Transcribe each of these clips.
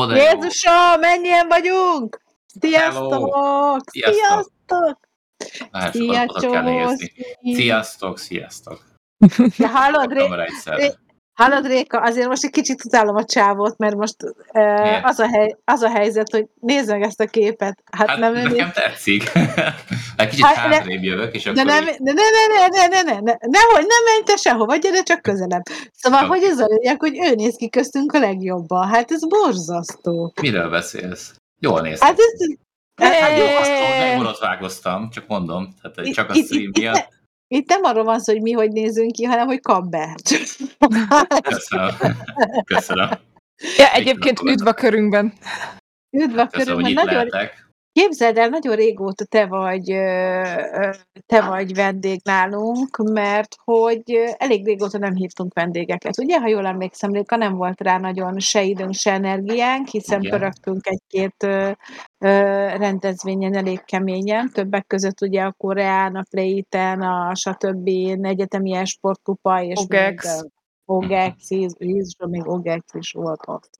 Ó, de. Jézusom, mennyien vagyunk! Sziasztok! Sziasztok! Sziasztok! Szia, sokat oda kell nézni. Csószi! Sziasztok, sziasztok. De hallod, Ré... Hallod, Réka, azért most egy kicsit utálom a csávót, mert most uh, az, a hely, az a helyzet, hogy nézd meg ezt a képet. Hát, Hát nem nekem tetszik. Egy kicsit Hát, hátrébb jövök, és De akkor nem, így- de ne, ne, ne, ne, ne, ne, ne, nehogy, nem menj te sehova, gyere csak közelebb. Szóval, Oké. hogy ez a lényeg, hogy ő néz ki köztünk a legjobban. Hát ez borzasztó. miről beszélsz? Jól néz Hát ez... Hát jó, azt nem borotvágoztam, csak mondom, tehát csak a stream itt- miatt. Itt nem arról van szó, hogy mi hogy nézünk ki, hanem hogy kap be. Köszönöm. Köszönöm. Ja, egyébként üdv a körünkben. Üdv a Köszönöm, hogy körünkben. itt Nagyon, lehetek. Képzeld el, nagyon régóta te vagy, ö, ö, te vagy vendég nálunk, mert hogy elég régóta nem hívtunk vendégeket. Ugye, ha jól emlékszem, Réka, nem volt rá nagyon se időnk, se energiánk, hiszen Igen. pörögtünk egy-két ö, ö, rendezvényen elég keményen, többek között ugye a Koreán, a Play-ten, a stb. egyetemi esportkupa, és OGEX. még, és Jézusom, még is volt ott.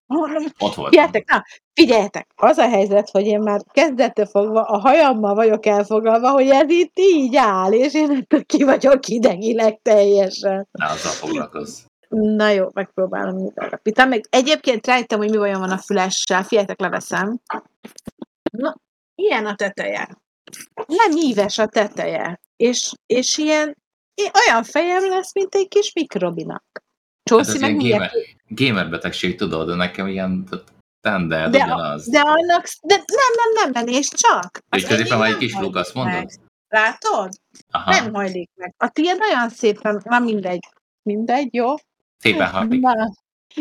Ott voltam. Figyeljetek, na, figyeljetek, az a helyzet, hogy én már kezdettől fogva a hajammal vagyok elfoglalva, hogy ez itt így áll, és én ettől ki vagyok idegileg teljesen. Ne azzal foglalkozz. Na jó, megpróbálom megállapítani. Még egyébként rájöttem, hogy mi vajon van a fülessel. Figyeljetek, leveszem. Na, ilyen a teteje. Nem íves a teteje. És, és ilyen, olyan fejem lesz, mint egy kis mikrobinak. Hát Csószi ez meg gamer, gamer betegség, tudod, de nekem ilyen standard De- ugyanaz. De annak, de nem, nem, nem, nem, és csak. Úgy középen van egy kis luk, azt mondod? Látod? Aha, Nem hajlik meg. A tiéd nagyon szépen, na mindegy. Mindegy, jó? szépen hajlik. Na,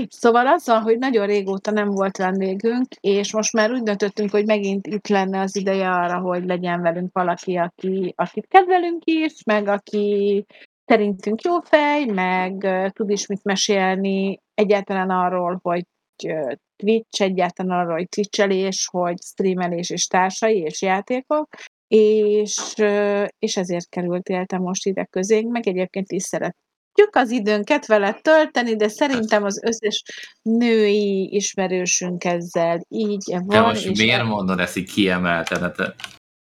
Szóval azzal, hogy nagyon régóta nem volt vendégünk, és most már úgy döntöttünk, hogy megint itt lenne az ideje arra, hogy legyen velünk valaki, aki, akit kedvelünk is, meg aki szerintünk jó fej, meg uh, tud is mit mesélni egyáltalán arról, hogy uh, Twitch, egyáltalán arról, hogy Twitchelés, hogy streamelés és társai és játékok, és, uh, és ezért kerültél te most ide közénk, meg egyébként is szeret tudjuk az időnket vele tölteni, de szerintem az összes női ismerősünk ezzel így De van. most és miért mondod ezt így kiemelten? Hát,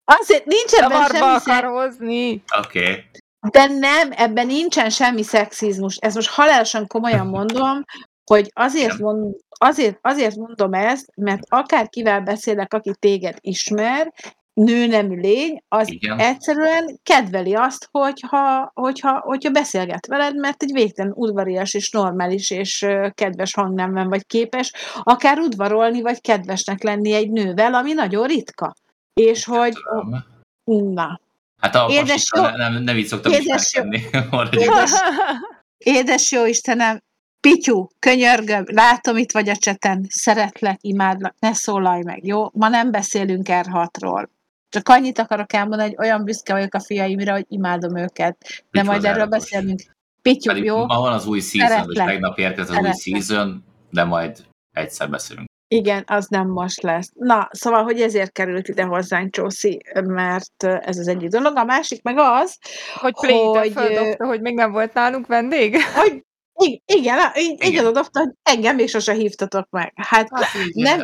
Azért nincs ebben semmi akar szex, hozni. Oké, okay. De nem, ebben nincsen semmi szexizmus. Ezt most halálosan komolyan mondom, hogy azért, mond, azért, azért mondom ezt, mert akárkivel beszélek, aki téged ismer, nőnemű lény, az Igen. egyszerűen kedveli azt, hogyha, hogyha, hogyha beszélget veled, mert egy végtelen udvarias és normális és kedves hangnemben vagy képes, akár udvarolni vagy kedvesnek lenni egy nővel, ami nagyon ritka. És hogy, na, Hát a Édes jó- nem, nem így szoktam Édes. Maradjunk. Édes- Édes jó Istenem, Pityu, könyörgöm, látom, itt vagy a cseten, szeretlek, imádlak, ne szólalj meg, jó? Ma nem beszélünk R6-ról. Csak annyit akarok elmondani, hogy olyan büszke vagyok a fiaimra, hogy imádom őket. De Pityu majd az erről beszélünk. Pityu, Pedig jó? ma van az új season, és tegnap érkezett az új season, de majd egyszer beszélünk. Igen, az nem most lesz. Na, szóval, hogy ezért került ide hozzánk Csószi, mert ez az egyik dolog. A másik meg az, Hogy Hogy, földobta, hogy még nem volt nálunk vendég. hogy igen, így, így Igen. adott, hogy engem még sose hívtatok meg. Hát nem,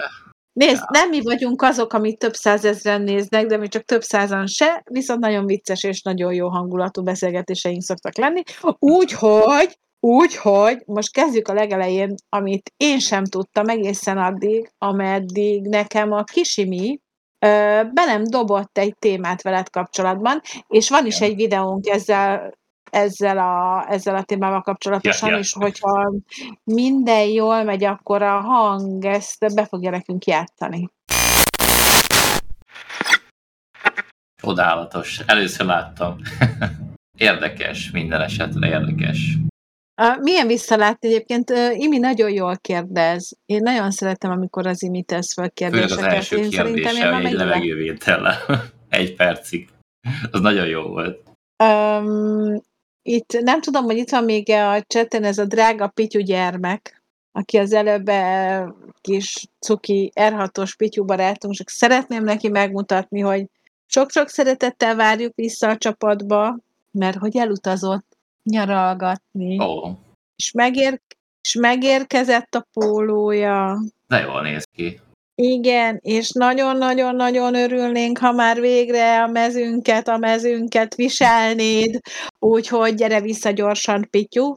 Nézd, Ja. nem mi vagyunk azok, amit több százezren néznek, de mi csak több százan se, viszont nagyon vicces és nagyon jó hangulatú beszélgetéseink szoktak lenni. Úgyhogy, úgyhogy most kezdjük a legelején, amit én sem tudtam egészen addig, ameddig nekem a kisimi ö, belem dobott egy témát veled kapcsolatban, és van is egy videónk ezzel ezzel a, ezzel a témával kapcsolatosan, Ja, ja. és hogyha minden jól megy, akkor a hang ezt be fogja nekünk játszani. Csodálatos. Először láttam. érdekes, minden esetre érdekes. Milyen visszalát egyébként? Imi nagyon jól kérdez. Én nagyon szeretem, amikor az Imi tesz fel Főleg kérdéseket. az első én kérdése, hogy egy levegővétellel. egy percig. Az nagyon jó volt. Um, itt nem tudom, hogy itt van még a cseten ez a drága Pityu gyermek, aki az előbb kis cuki R6-os Pityu barátunk, csak szeretném neki megmutatni, hogy sok-sok szeretettel várjuk vissza a csapatba, mert hogy elutazott nyaralgatni, Ó, és megér, és megérkezett a pólója. De jól néz ki. Igen, és nagyon-nagyon-nagyon örülnénk, ha már végre a mezünket, a mezünket viselnéd, úgyhogy gyere vissza gyorsan, Pityu,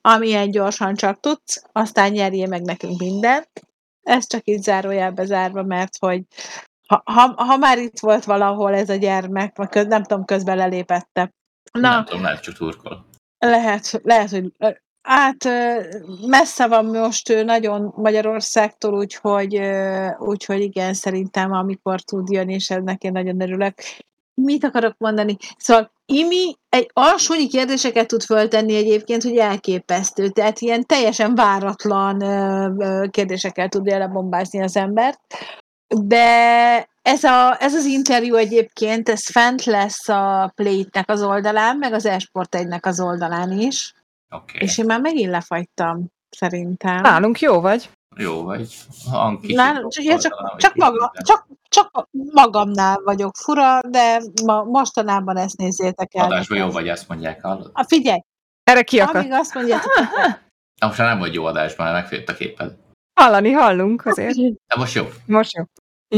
amilyen gyorsan csak tudsz, aztán nyerjél meg nekünk mindent. Ez csak így zárójelbe zárva, mert hogy ha, ha, ha már itt volt valahol ez a gyermek, vagy köz, nem tudom, közben lelépette. Na, nem tudom, lehet csak turkol. Lehet, lehet, hogy Hát messze van most ő nagyon Magyarországtól, úgyhogy, úgyhogy igen, szerintem amikor tud jönni, és ennek én nagyon örülök. Mit akarok mondani? Szóval Imi egy alsónyi kérdéseket tud föltenni egyébként, hogy elképesztő. Tehát ilyen teljesen váratlan kérdésekkel tudja lebombázni az embert. De ez, a, ez az interjú egyébként, ez fent lesz a Play-nek az oldalán, meg az Esport 1 az oldalán is. Okay. És én már megint lefagytam, szerintem. Nálunk jó vagy. Jó vagy. Hang Nálunk, csak, csak, csak, maga, csak, csak magamnál vagyok fura, de ma, mostanában ezt nézzétek el. Adásban jó vagy, ezt mondják, hallod? A figyelj! Erre kiakadt. Amíg azt mondjátok, Na, most már nem vagy jó adásban, mert megfért a képed. Hallani hallunk azért. De most jó. Most jó.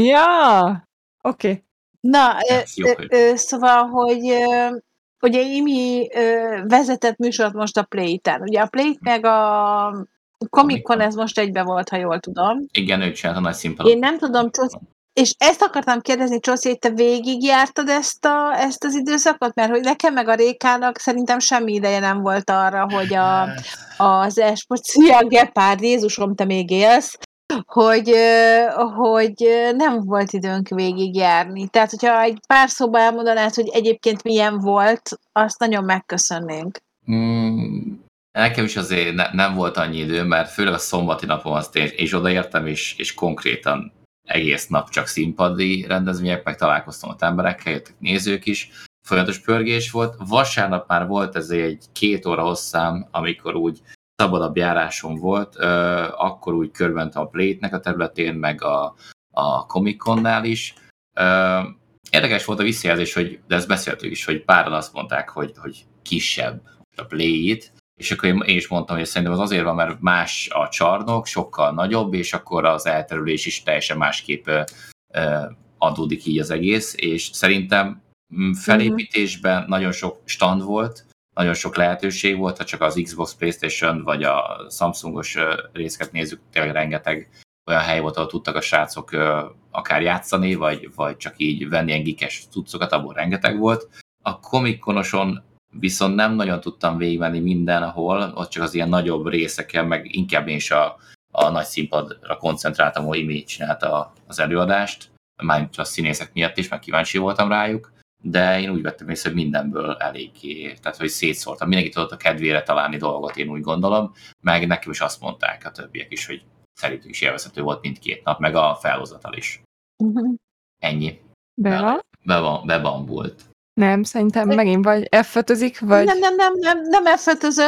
Ja, oké. Okay. Na, ö, ö, ö, szóval, hogy ö, ugye Imi ö, vezetett műsort most a Play-ten. Ugye a Play meg a Comic Con ez most egybe volt, ha jól tudom. Igen, ő csinált a nagy színpadot. Én nem tudom, Csosz, és ezt akartam kérdezni, Csoszi, hogy te végigjártad ezt, a, ezt az időszakot? Mert hogy nekem meg a Rékának szerintem semmi ideje nem volt arra, hogy a, az esport, szia Gepárd, Jézusom, te még élsz, hogy, hogy nem volt időnk végigjárni. Tehát, hogyha egy pár szóba elmondanád, hogy egyébként milyen volt, azt nagyon megköszönnénk. Mm, nekem is azért ne, nem volt annyi idő, mert főleg a szombati napon azt én, és odaértem, és, és konkrétan egész nap csak színpadi rendezvények, meg találkoztam ott emberekkel, jöttek nézők is, folyamatos pörgés volt. Vasárnap már volt ez egy két óra hosszám, amikor úgy szabadabb járásom volt, akkor úgy körbentem a Plate-nek a területén, meg a, a Comic-Con-nál is. Érdekes volt a visszajelzés, hogy, de ezt beszéltük is, hogy páran azt mondták, hogy, hogy kisebb a Play-it, és akkor én is mondtam, hogy szerintem az azért van, mert más a csarnok, sokkal nagyobb, és akkor az elterülés is teljesen másképp adódik így az egész, és szerintem mm, felépítésben nagyon sok stand volt, nagyon sok lehetőség volt, ha csak az Xbox, Playstation vagy a Samsungos részeket nézzük, tényleg rengeteg olyan hely volt, ahol tudtak a srácok akár játszani, vagy, vagy csak így venni ilyen gikes cuccokat, abból rengeteg volt. A komikonoson viszont nem nagyon tudtam végigvenni mindenhol, ott csak az ilyen nagyobb részeken, meg inkább én is a, a nagy színpadra koncentráltam, ahol Imi csinálta az előadást, mármint a színészek miatt is, meg kíváncsi voltam rájuk de én úgy vettem észre, hogy mindenből eléggé, tehát hogy szétszóltam. Mindenki tudott a kedvére találni dolgot, én úgy gondolom, meg nekem is azt mondták a többiek is, hogy szerintük is élvezhető volt mindkét nap, meg a felhozatal is. Uh-huh. Ennyi. Be van? Be, van, bebambult. Nem, szerintem megint vagy f vagy... Nem, nem, nem, nem, nem f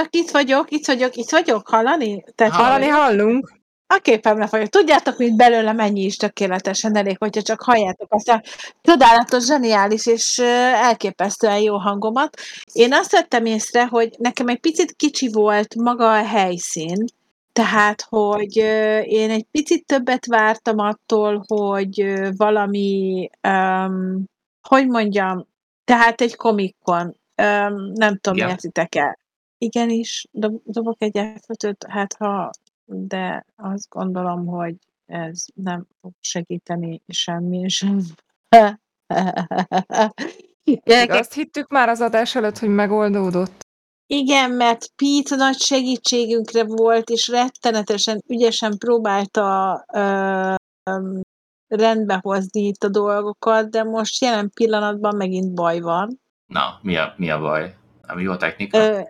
itt vagyok, itt vagyok, itt vagyok, hallani? Tehát hallani hallunk. A képemre vagyok. Tudjátok, mint belőle mennyi is tökéletesen elég, hogyha csak halljátok azt a csodálatos, zseniális és elképesztően jó hangomat. Én azt vettem észre, hogy nekem egy picit kicsi volt maga a helyszín, tehát, hogy én egy picit többet vártam attól, hogy valami, um, hogy mondjam, tehát egy komikon, um, nem tudom, yeah. értitek el. Igenis, dob, dobok egy elfötőt, hát ha de azt gondolom, hogy ez nem fog segíteni semmi sem. Gyerekek, azt hittük már az adás előtt, hogy megoldódott. Igen, mert Pete nagy segítségünkre volt, és rettenetesen ügyesen próbálta ö, ö, rendbe hozni itt a dolgokat, de most jelen pillanatban megint baj van. Na, mi a, mi a baj? Mi jó a technika? Ö,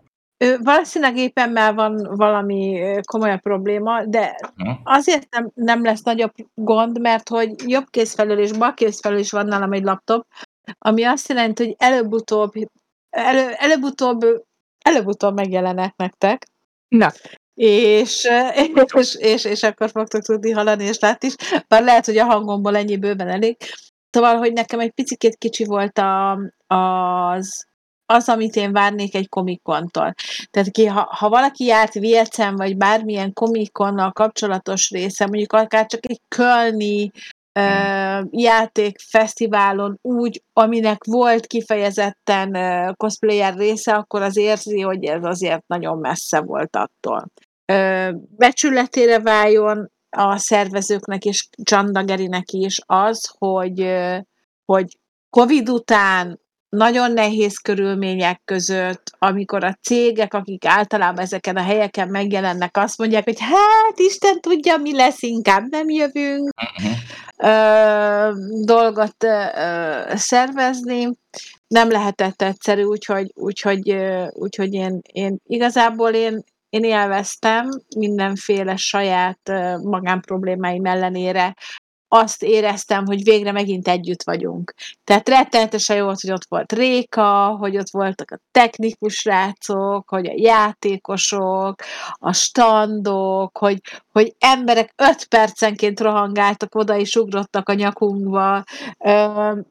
Valószínűleg éppen már van valami komolyabb probléma, de azért nem, nem lesz nagyobb gond, mert hogy jobb kéz felől és bal felől is van nálam egy laptop, ami azt jelenti, hogy előbb-utóbb elő, előbb-utóbb előbb-utóbb megjelenek nektek. Na. És, és, és, és akkor fogtok tudni hallani és látni is. Bár lehet, hogy a hangomból ennyi bőven elég. Szóval, hogy nekem egy picit kicsi volt a, az az, amit én várnék egy komikontól. Tehát ki, ha, ha valaki járt Viecen, vagy bármilyen komikonnal kapcsolatos része, mondjuk akár csak egy Kölni uh, játékfesztiválon úgy, aminek volt kifejezetten uh, cosplayer része, akkor az érzi, hogy ez azért nagyon messze volt attól. Becsületére váljon a szervezőknek és Csandagerinek is az, hogy, hogy Covid után nagyon nehéz körülmények között, amikor a cégek, akik általában ezeken a helyeken megjelennek, azt mondják, hogy hát Isten tudja, mi lesz, inkább nem jövünk uh-huh. ö, dolgot ö, szervezni. Nem lehetett egyszerű, úgyhogy, úgyhogy, úgyhogy én, én igazából én, én élveztem mindenféle saját magánproblémáim ellenére azt éreztem, hogy végre megint együtt vagyunk. Tehát rettenetesen jó volt, hogy ott volt Réka, hogy ott voltak a technikus rácok, hogy a játékosok, a standok, hogy, hogy emberek öt percenként rohangáltak oda és ugrottak a nyakunkba.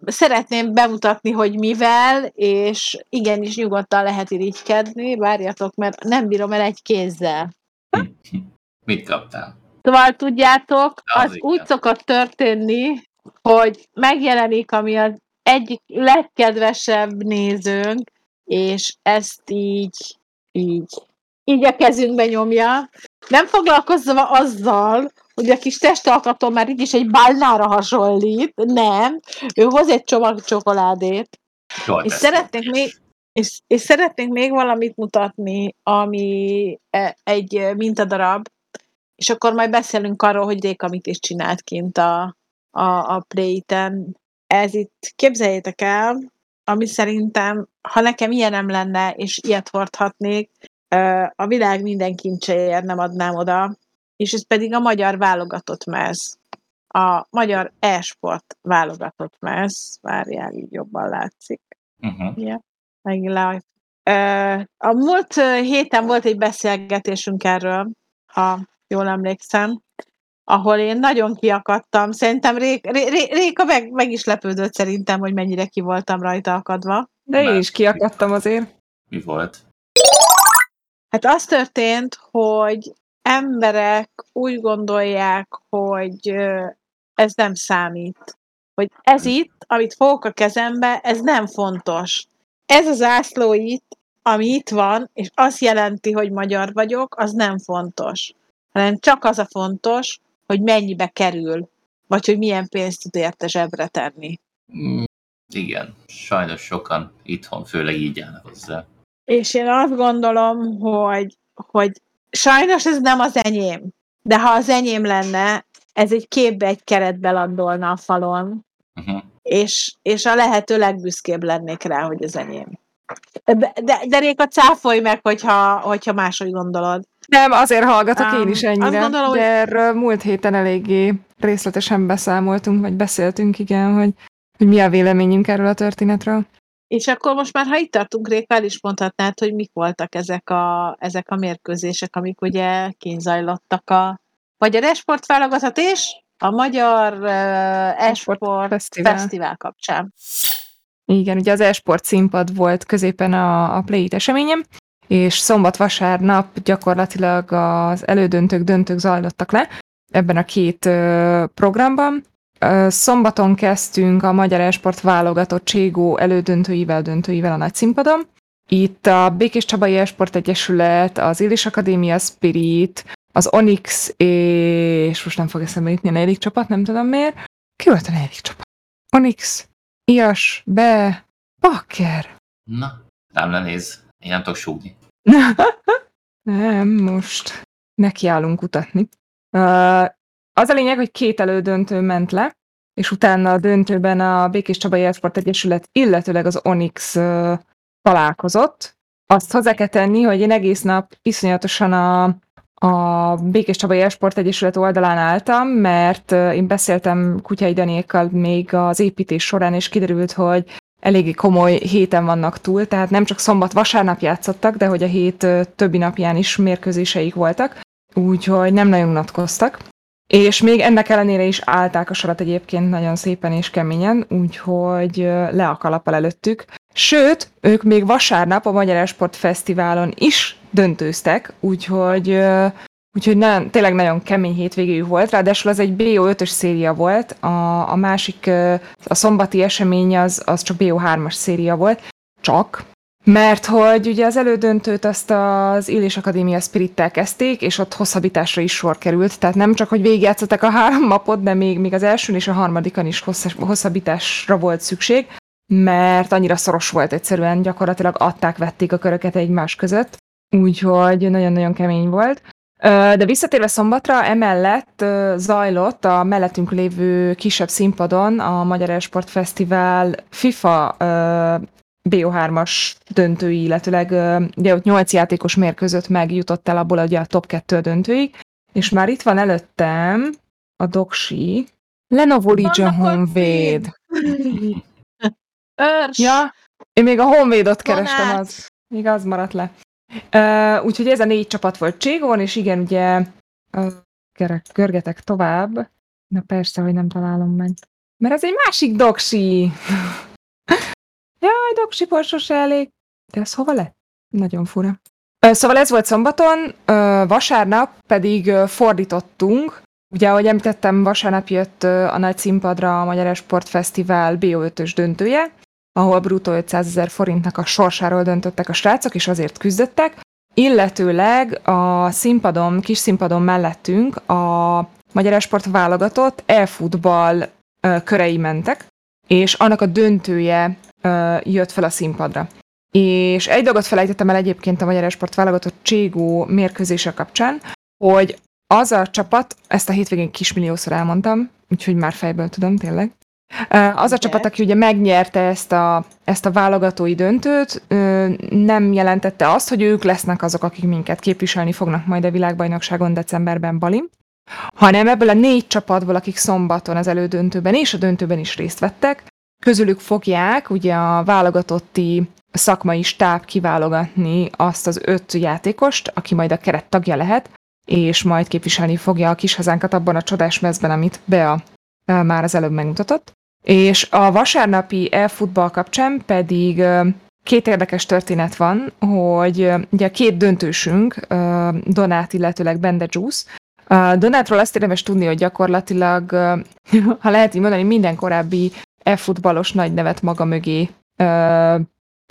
Szeretném bemutatni, hogy mivel, és igenis nyugodtan lehet irigykedni, várjatok, mert nem bírom el egy kézzel. Mit kaptál? Szóval tudjátok, az, az úgy szokott történni, hogy megjelenik, ami az egyik legkedvesebb nézőnk, és ezt így, így, így a kezünkbe nyomja. Nem foglalkozva azzal, hogy a kis testalkatom már így is egy bálnára hasonlít, nem, ő hoz egy csomag csokoládét. Jól és szeretnék még, és, és szeretnék még valamit mutatni, ami e, egy mintadarab, és akkor majd beszélünk arról, hogy Réka mit is csinált kint a, a, a Play-ten. Ez itt, képzeljétek el, ami szerintem, ha nekem ilyen nem lenne, és ilyet hordhatnék, a világ minden kincséért nem adnám oda, és ez pedig a magyar válogatott mez. A magyar e-sport válogatott mez. Várjál, így jobban látszik. Uh-huh. Yeah. Meg A múlt héten volt egy beszélgetésünk erről, ha jól emlékszem, ahol én nagyon kiakadtam. Szerintem Ré, Ré, Ré, Réka meg, meg is lepődött szerintem, hogy mennyire ki voltam rajta akadva. De én is kiakadtam azért. Mi volt? Hát az történt, hogy emberek úgy gondolják, hogy ez nem számít. Hogy ez hm. itt, amit fogok a kezembe, ez nem fontos. Ez az ászló itt, ami itt van, és azt jelenti, hogy magyar vagyok, az nem fontos hanem csak az a fontos, hogy mennyibe kerül, vagy hogy milyen pénzt tud érte zsebre tenni. Mm, igen, sajnos sokan itthon főleg így állnak hozzá. És én azt gondolom, hogy, hogy sajnos ez nem az enyém, de ha az enyém lenne, ez egy képbe, egy keretbe landolna a falon, uh-huh. és, és a lehető legbüszkébb lennék rá, hogy az enyém. De, de, de Réka, cáfolj meg, hogyha, hogyha máshogy gondolod. Nem, azért hallgatok um, én is ennyire, gondolom, de erről múlt héten eléggé részletesen beszámoltunk, vagy beszéltünk, igen, hogy, hogy mi a véleményünk erről a történetről. És akkor most már, ha itt tartunk, Réka, el is mondhatnád, hogy mik voltak ezek a, ezek a mérkőzések, amik ugye kínzajlottak a Magyar Esport válogatott és a Magyar uh, Esport Fesztivál. Fesztivál kapcsán. Igen, ugye az esport színpad volt középen a, a Play eseményem, és szombat-vasárnap gyakorlatilag az elődöntők, döntők zajlottak le ebben a két programban. Szombaton kezdtünk a Magyar Esport válogatott Cségó elődöntőivel, döntőivel a nagy színpadon. Itt a Békés Csabai Esport Egyesület, az Illis Akadémia Spirit, az Onyx, és most nem fog eszembe jutni a negyedik csapat, nem tudom miért. Ki volt a negyedik csapat? Onyx, Ias, Be, Bakker. Na, nem lenéz. Én nem tudok súgni. nem, most nekiállunk kutatni. Uh, az a lényeg, hogy két elődöntő ment le, és utána a döntőben a Békés Csabai Esport Egyesület, illetőleg az Onyx uh, találkozott. Azt hozzá kell tenni, hogy én egész nap iszonyatosan a, a Békés Csabai Esport Egyesület oldalán álltam, mert én beszéltem Kutyai Danékkal még az építés során, és kiderült, hogy eléggé komoly héten vannak túl, tehát nem csak szombat-vasárnap játszottak, de hogy a hét többi napján is mérkőzéseik voltak, úgyhogy nem nagyon unatkoztak. És még ennek ellenére is állták a sarat egyébként nagyon szépen és keményen, úgyhogy le a kalappal előttük, Sőt, ők még vasárnap a Magyar Esport Fesztiválon is döntőztek, úgyhogy Úgyhogy nagyon, tényleg nagyon kemény hétvégéjű volt, ráadásul az egy BO5-ös széria volt, a, a másik, a szombati esemény az, az csak BO3-as széria volt, csak, mert hogy ugye az elődöntőt azt az Illés Akadémia Spirit-tel kezdték, és ott hosszabbításra is sor került, tehát nem csak, hogy végigjátszottak a három mapot, de még, még az elsőn és a harmadikon is hosszas, hosszabbításra volt szükség, mert annyira szoros volt egyszerűen, gyakorlatilag adták-vették a köröket egymás között, úgyhogy nagyon-nagyon kemény volt. De visszatérve szombatra, emellett zajlott a mellettünk lévő kisebb színpadon a Magyar Esport Fesztivál FIFA BO3-as döntői, illetőleg ugye ott 8 játékos mérkőzött meg, jutott el abból ugye a top 2 a döntőig, és már itt van előttem a doksi, Lenovo Legion Honvéd. Örs. Ja, én még a Honvédot kerestem, az, még az maradt le. Uh, úgyhogy ez a négy csapat volt Cségón, és igen, ugye uh, görgetek tovább. Na persze, hogy nem találom meg. Mert ez egy másik doksi. Jaj, doksi porsos elég. De ez hova lett? Nagyon fura. Uh, szóval ez volt szombaton, vasárnap pedig fordítottunk. Ugye, ahogy említettem, vasárnap jött a nagy színpadra a Magyar Sportfesztivál BO5-ös döntője, ahol bruttó 500 ezer forintnak a sorsáról döntöttek a srácok, és azért küzdöttek, illetőleg a színpadon, kis színpadon mellettünk a Magyar Esport válogatott e-futball körei mentek, és annak a döntője jött fel a színpadra. És egy dolgot felejtettem el egyébként a Magyar Esport válogatott Cségó mérkőzése kapcsán, hogy az a csapat, ezt a hétvégén kismilliószor elmondtam, úgyhogy már fejből tudom tényleg, az a csapat, aki ugye megnyerte ezt a, ezt a válogatói döntőt, nem jelentette azt, hogy ők lesznek azok, akik minket képviselni fognak majd a világbajnokságon decemberben Balim, hanem ebből a négy csapatból, akik szombaton az elődöntőben és a döntőben is részt vettek, közülük fogják ugye a válogatotti szakmai stáb kiválogatni azt az öt játékost, aki majd a keret tagja lehet, és majd képviselni fogja a kis hazánkat abban a csodás mezben, amit Bea már az előbb megmutatott. És a vasárnapi e-futball kapcsán pedig két érdekes történet van, hogy ugye két döntősünk, Donát, illetőleg Bende Juice, Donátról azt érdemes tudni, hogy gyakorlatilag, ha lehet így mondani, minden korábbi e-futballos nagy nevet maga mögé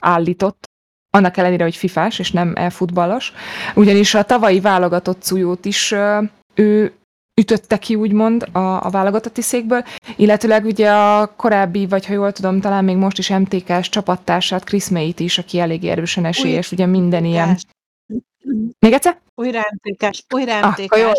állított, annak ellenére, hogy fifás és nem e-futballos. Ugyanis a tavalyi válogatott szújót is ő ütötte ki, úgymond, a, a válogatotti székből, illetőleg ugye a korábbi, vagy ha jól tudom, talán még most is MTK-s csapattársát, Chris May-t is, aki elég erősen esélyes, ugye minden ilyen. Még egyszer? Újra MTK-s, újra MTK-s. Ah, jó,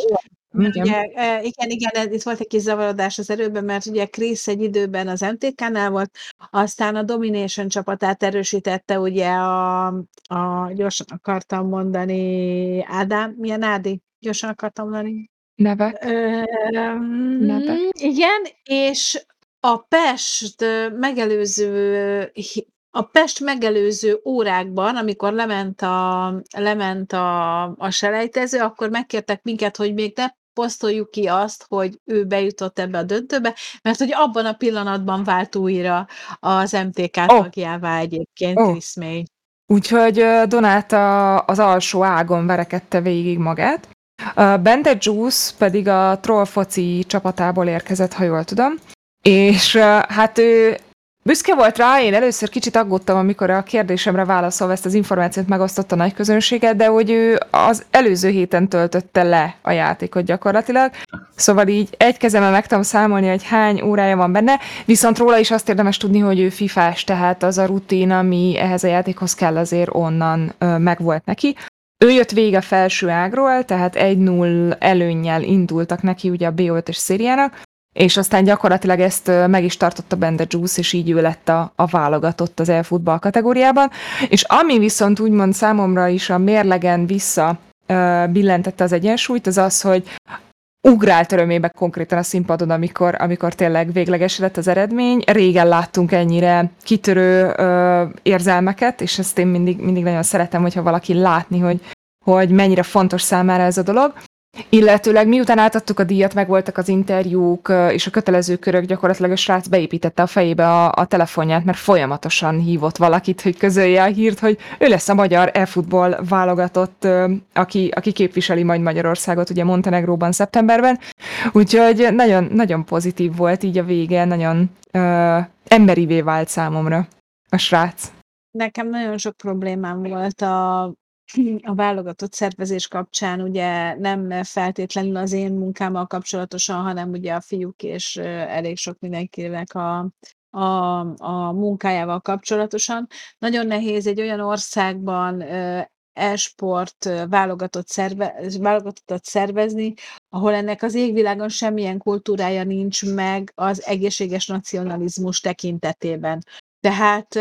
Igen. Ugye, e, igen, igen, ez, itt volt egy kis zavarodás az erőben, mert ugye Chris egy időben az MTK-nál volt, aztán a Domination csapatát erősítette ugye a, a gyorsan akartam mondani, Ádám, milyen Ádi? Gyorsan akartam mondani. Neve? Neve? igen, és a Pest megelőző a Pest megelőző órákban, amikor lement a lement a a selejtező, akkor megkértek minket, hogy még ne posztoljuk ki azt, hogy ő bejutott ebbe a döntőbe, mert hogy abban a pillanatban vált újra az MTK oh. tagjává egyébként oh. May. Úgyhogy Donáta az alsó ágon verekedte végig magát, Bende Juice pedig a Troll foci csapatából érkezett, ha jól tudom, és hát ő büszke volt rá, én először kicsit aggódtam, amikor a kérdésemre válaszolva ezt az információt megosztotta a nagy közönséget, de hogy ő az előző héten töltötte le a játékot gyakorlatilag, szóval így egy kezemben meg tudom számolni, hogy hány órája van benne, viszont róla is azt érdemes tudni, hogy ő fifás, tehát az a rutin, ami ehhez a játékhoz kell azért onnan ö, megvolt neki. Ő jött végig a felső ágról, tehát 1-0 előnnyel indultak neki ugye a B5-ös szériának, és aztán gyakorlatilag ezt meg is tartotta Bende Juice, és így ő lett a, a válogatott az elfutball kategóriában. És ami viszont úgymond számomra is a mérlegen vissza billentette az egyensúlyt, az az, hogy ugrált örömébe konkrétan a színpadon, amikor, amikor tényleg végleges lett az eredmény. Régen láttunk ennyire kitörő ö, érzelmeket, és ezt én mindig, mindig nagyon szeretem, hogyha valaki látni, hogy, hogy mennyire fontos számára ez a dolog. Illetőleg miután átadtuk a díjat, megvoltak az interjúk és a kötelező körök, gyakorlatilag a srác beépítette a fejébe a, a telefonját, mert folyamatosan hívott valakit, hogy közölje a hírt, hogy ő lesz a magyar e-futball válogatott, aki, aki képviseli majd Magyarországot, ugye Montenegróban szeptemberben. Úgyhogy nagyon, nagyon pozitív volt így a vége, nagyon uh, emberivé vált számomra a srác. Nekem nagyon sok problémám volt a a válogatott szervezés kapcsán ugye nem feltétlenül az én munkámmal kapcsolatosan, hanem ugye a fiúk és elég sok mindenkinek a, a, a munkájával kapcsolatosan. Nagyon nehéz egy olyan országban e-sport válogatott, szerve, válogatottat szervezni, ahol ennek az égvilágon semmilyen kultúrája nincs meg az egészséges nacionalizmus tekintetében. Tehát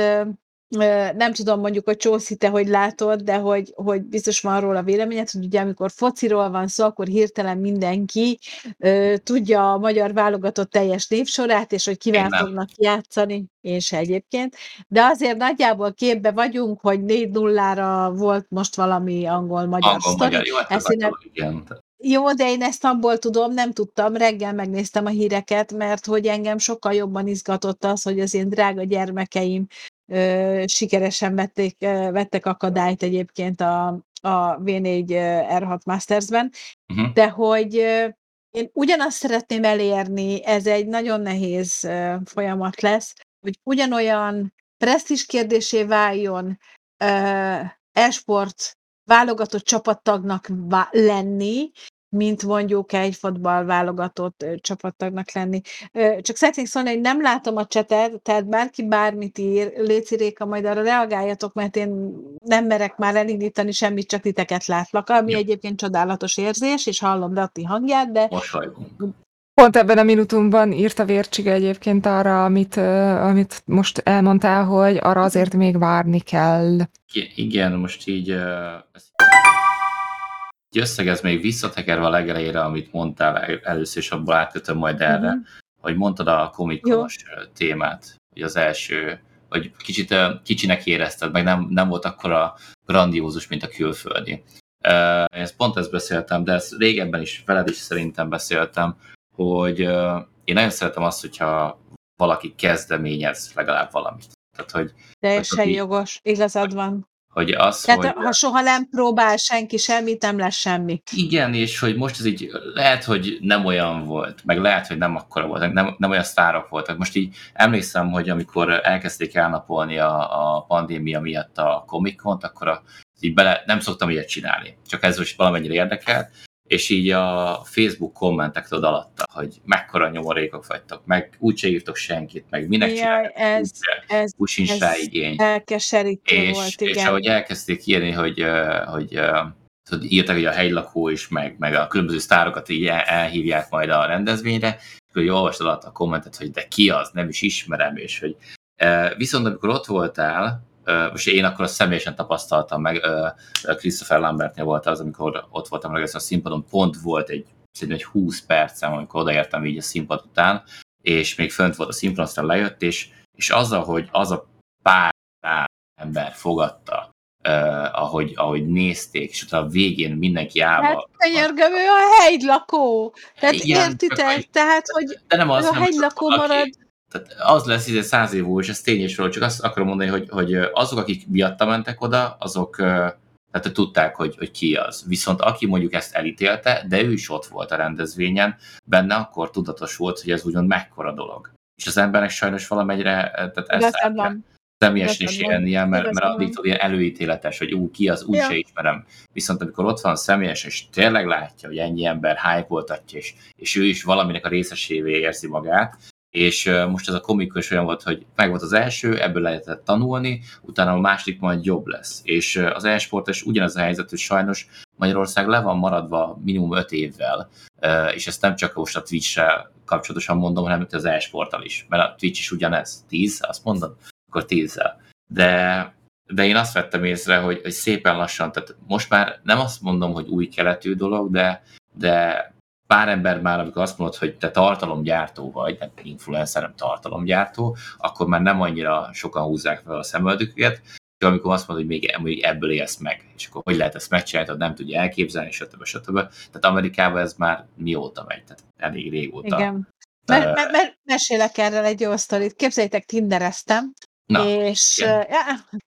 nem tudom mondjuk, hogy Csószi, te hogy látod, de hogy, hogy biztos van róla véleményed, hogy ugye amikor fociról van szó, akkor hirtelen mindenki ö, tudja a magyar válogatott teljes névsorát, és hogy kivel fognak játszani, és egyébként. De azért nagyjából képbe vagyunk, hogy 4-0-ra volt most valami angol-magyar angol, sztori. Magyar, jó, hát ezt. Jó, de én ezt abból tudom, nem tudtam, reggel megnéztem a híreket, mert hogy engem sokkal jobban izgatott az, hogy az én drága gyermekeim sikeresen vették, vettek akadályt egyébként a, a V4 R6 Mastersben, uh-huh. de hogy én ugyanazt szeretném elérni, ez egy nagyon nehéz folyamat lesz, hogy ugyanolyan presztis kérdésé váljon e-sport válogatott csapattagnak lenni, mint mondjuk egy fotball válogatott csapattagnak lenni. Csak szeretnék szólni, hogy nem látom a csetet, tehát bárki bármit ír, Léci Réka, majd arra reagáljatok, mert én nem merek már elindítani semmit, csak titeket látlak, ami Jó. egyébként csodálatos érzés, és hallom Dati hangját, de... Pont ebben a minutumban írt a Vércsige egyébként arra, amit, amit most elmondtál, hogy arra azért még várni kell. Igen, most így egy összegez még visszatekerve a legelejére, amit mondtál először, és abból átkötöm majd erre, uh-huh. hogy mondtad a komikos témát, hogy az első, hogy kicsit kicsinek érezted, meg nem, nem volt akkora grandiózus, mint a külföldi. Én ezt pont ezt beszéltem, de ezt régebben is, veled is szerintem beszéltem, hogy én nagyon szeretem azt, hogyha valaki kezdeményez legalább valamit. Tehát, hogy, Teljesen hogy jogos, igazad van hogy az, Tehát hogy... ha soha nem próbál senki semmit, nem lesz semmi. Igen, és hogy most ez így lehet, hogy nem olyan volt, meg lehet, hogy nem akkora volt, nem, nem olyan sztárok voltak. Most így emlékszem, hogy amikor elkezdték elnapolni a, a pandémia miatt a comic akkor a, így bele, nem szoktam ilyet csinálni. Csak ez most valamennyire érdekelt, és így a Facebook kommentek tudod alatta, hogy mekkora nyomorékok vagytok, meg úgyse írtok senkit, meg minek Jaj, ez, ez, úgy sincs ez rá igény. Elkeserítő és, volt, igen. És ahogy elkezdték írni, hogy, hogy tudod, írtak, hogy a helylakó is, meg, meg a különböző sztárokat így elhívják majd a rendezvényre, és hogy olvastad alatt a kommentet, hogy de ki az, nem is ismerem, és hogy viszont amikor ott voltál, most én akkor azt személyesen tapasztaltam meg, Christopher Lambertnél volt az, amikor ott voltam először a színpadon, pont volt egy, szerintem egy 20 percem, amikor odaértem így a színpad után, és még fönt volt a színpad, aztán lejött, és, és az, hogy az a pár ember fogadta, uh, ahogy, ahogy nézték, és utána a végén mindenki állva. Hát könyörgöm, ő a hegylakó. Tehát Igen, értitek? Tehát, hogy de nem az, a hegylakó marad. Tehát az lesz ez száz év múlva, és ez tényesről, csak azt akarom mondani, hogy, hogy azok, akik miatta mentek oda, azok tehát tudták, hogy, hogy ki az. Viszont aki mondjuk ezt elítélte, de ő is ott volt a rendezvényen, benne akkor tudatos volt, hogy ez úgymond mekkora dolog. És az embernek sajnos valamennyire, tehát ezt személyesen is élnie, mert, mert addig tudod ilyen előítéletes, hogy ú, ki az, úgy ja. se ismerem. Viszont amikor ott van személyes, és tényleg látja, hogy ennyi ember hype és, és ő is valaminek a részesévé érzi magát, és most ez a komikus olyan volt, hogy meg volt az első, ebből lehetett tanulni, utána a második majd jobb lesz. És az e-sportos ugyanez a helyzet, hogy sajnos Magyarország le van maradva minimum 5 évvel, és ezt nem csak most a twitch kapcsolatosan mondom, hanem az e-sporttal is, mert a Twitch is ugyanez, 10, azt mondod? Akkor 10 De, de én azt vettem észre, hogy, hogy szépen lassan, tehát most már nem azt mondom, hogy új keletű dolog, de, de pár ember már, amikor azt mondod, hogy te tartalomgyártó vagy, nem influencer, nem tartalomgyártó, akkor már nem annyira sokan húzzák fel a szemöldüküket, Csak amikor azt mondod, hogy még, még ebből élsz meg, és akkor hogy lehet ezt megcsinálni, nem tudja elképzelni, stb. stb. Tehát Amerikában ez már mióta megy, tehát elég régóta. Igen. Mert, mert, mert mesélek erről egy jó sztorit. Képzeljétek, tindereztem, Na, és ja,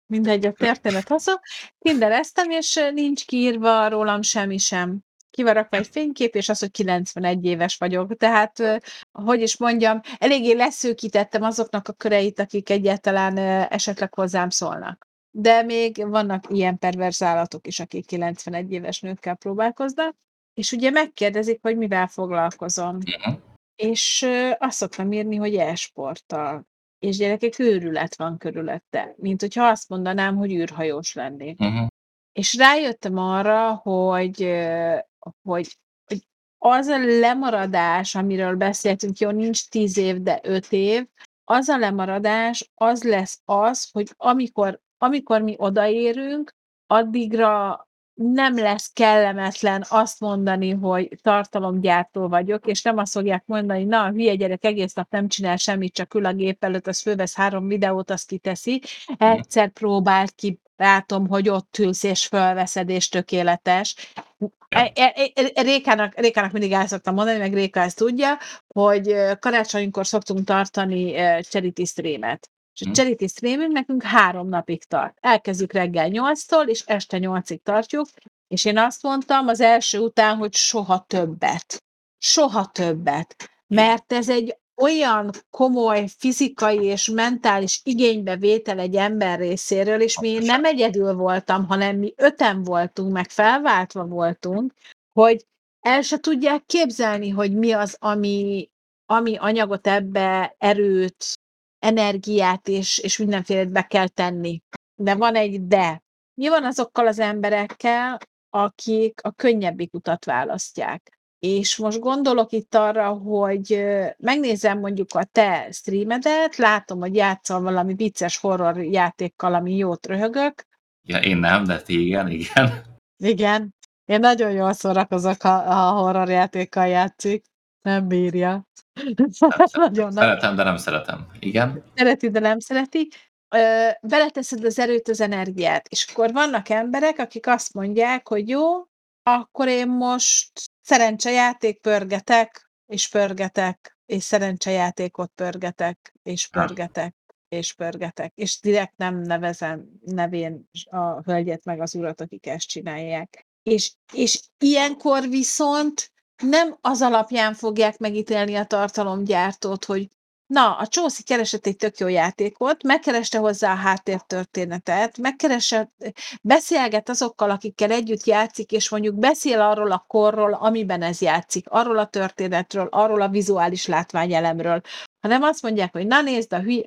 mindegy, a történet hosszú. Tindereztem, és nincs kiírva rólam semmi sem. Kivarakva egy fénykép, és az, hogy 91 éves vagyok. Tehát, hogy is mondjam, eléggé leszűkítettem azoknak a köreit, akik egyáltalán esetleg hozzám szólnak. De még vannak ilyen perverz állatok is, akik 91 éves nőkkel próbálkoznak, és ugye megkérdezik, hogy mivel foglalkozom. Uh-huh. És azt szoktam írni, hogy e-sporttal és gyerekek őrület van körülötte, mint hogyha azt mondanám, hogy űrhajós lennék. Uh-huh. És rájöttem arra, hogy, hogy, hogy az a lemaradás, amiről beszéltünk, jó, nincs tíz év, de öt év, az a lemaradás, az lesz az, hogy amikor, amikor mi odaérünk, addigra nem lesz kellemetlen azt mondani, hogy tartalomgyártó vagyok, és nem azt fogják mondani, na, hülye gyerek egész nap nem csinál semmit, csak ül a gép előtt, az fölvesz három videót, azt kiteszi. Egyszer próbált ki, látom, hogy ott ülsz és fölveszed, és tökéletes. Rékának, Rékának mindig el szoktam mondani, meg Réka ezt tudja, hogy karácsonykor szoktunk tartani charity streamet. És a hm. charity streaming nekünk három napig tart. Elkezdjük reggel 8-tól, és este 8-ig tartjuk, és én azt mondtam az első után, hogy soha többet. Soha többet. Mert ez egy olyan komoly fizikai és mentális igénybevétel egy ember részéről, és mi nem egyedül voltam, hanem mi öten voltunk, meg felváltva voltunk, hogy el se tudják képzelni, hogy mi az, ami, ami anyagot ebbe, erőt, energiát és, és mindenféle be kell tenni. De van egy de. Mi van azokkal az emberekkel, akik a könnyebbik utat választják? És most gondolok itt arra, hogy megnézem mondjuk a te streamedet, látom, hogy játszol valami vicces horror játékkal, ami jót röhögök. Ja, én nem, de ti igen, igen. Igen. Én nagyon jól szórakozok, ha a horror játékkal játszik. Nem bírja. Nagyon Szeretem, de nem szeretem. Igen. Szereti, de nem szereti. Beleteszed az erőt, az energiát, és akkor vannak emberek, akik azt mondják, hogy jó, akkor én most szerencsejáték pörgetek, és pörgetek, és szerencsejátékot pörgetek, és pörgetek, és pörgetek, és direkt nem nevezem nevén a hölgyet meg az urat, akik ezt csinálják. És, és ilyenkor viszont nem az alapján fogják megítélni a tartalomgyártót, hogy na, a Csószi keresett egy tök jó játékot, megkereste hozzá a háttértörténetet, megkeresett, beszélget azokkal, akikkel együtt játszik, és mondjuk beszél arról a korról, amiben ez játszik, arról a történetről, arról a vizuális látványelemről, hanem azt mondják, hogy na nézd a hülye,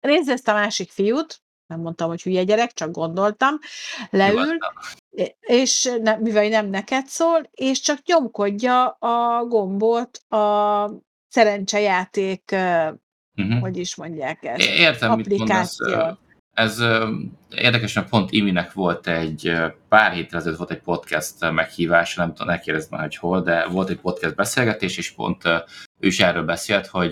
nézd ezt a másik fiút, nem mondtam, hogy hülye gyerek, csak gondoltam, leül, és ne, mivel nem neked szól, és csak nyomkodja a gombot a szerencsejáték, uh-huh. hogy is mondják ezt, Értem, applikáció. Mit mondasz. Ez érdekes, mert pont Iminek volt egy pár héttel ezelőtt volt egy podcast meghívás, nem tudom, ne kérdezd már, hogy hol, de volt egy podcast beszélgetés, és pont ő is erről beszélt, hogy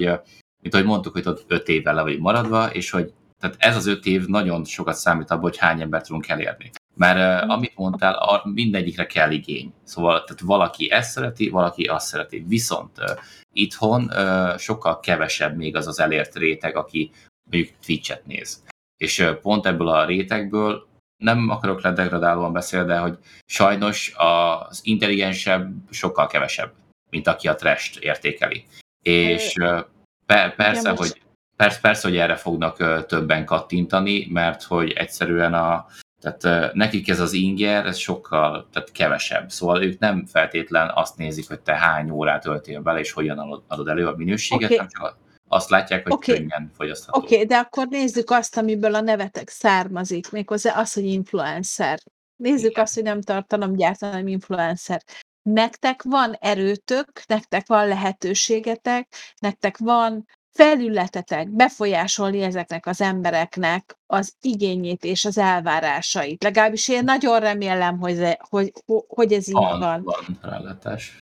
mint ahogy mondtuk, hogy ott öt évvel le vagy maradva, és hogy tehát ez az öt év nagyon sokat számít abban, hogy hány embert tudunk elérni. Mert uh, amit mondtál, a, mindegyikre kell igény. Szóval tehát valaki ezt szereti, valaki azt szereti. Viszont uh, itthon uh, sokkal kevesebb még az az elért réteg, aki mondjuk Twitch-et néz. És uh, pont ebből a rétegből nem akarok ledegradálóan beszélni, de hogy sajnos az intelligensebb sokkal kevesebb, mint aki a trash értékeli. És uh, per, persze, hogy Persze, persze, hogy erre fognak többen kattintani, mert hogy egyszerűen a, tehát nekik ez az inger, ez sokkal tehát kevesebb. Szóval ők nem feltétlen azt nézik, hogy te hány órát töltél bele, és hogyan adod elő a minőséget, okay. hanem csak azt látják, hogy okay. könnyen fogyasztható. Oké, okay, de akkor nézzük azt, amiből a nevetek származik, méghozzá az, hogy influencer. Nézzük Igen. azt, hogy nem tartalom gyártani, hanem influencer. Nektek van erőtök, nektek van lehetőségetek, nektek van felületetek befolyásolni ezeknek az embereknek az igényét és az elvárásait. Legalábbis én nagyon remélem, hogy, hogy, hogy ez így van. Van, van rálátás.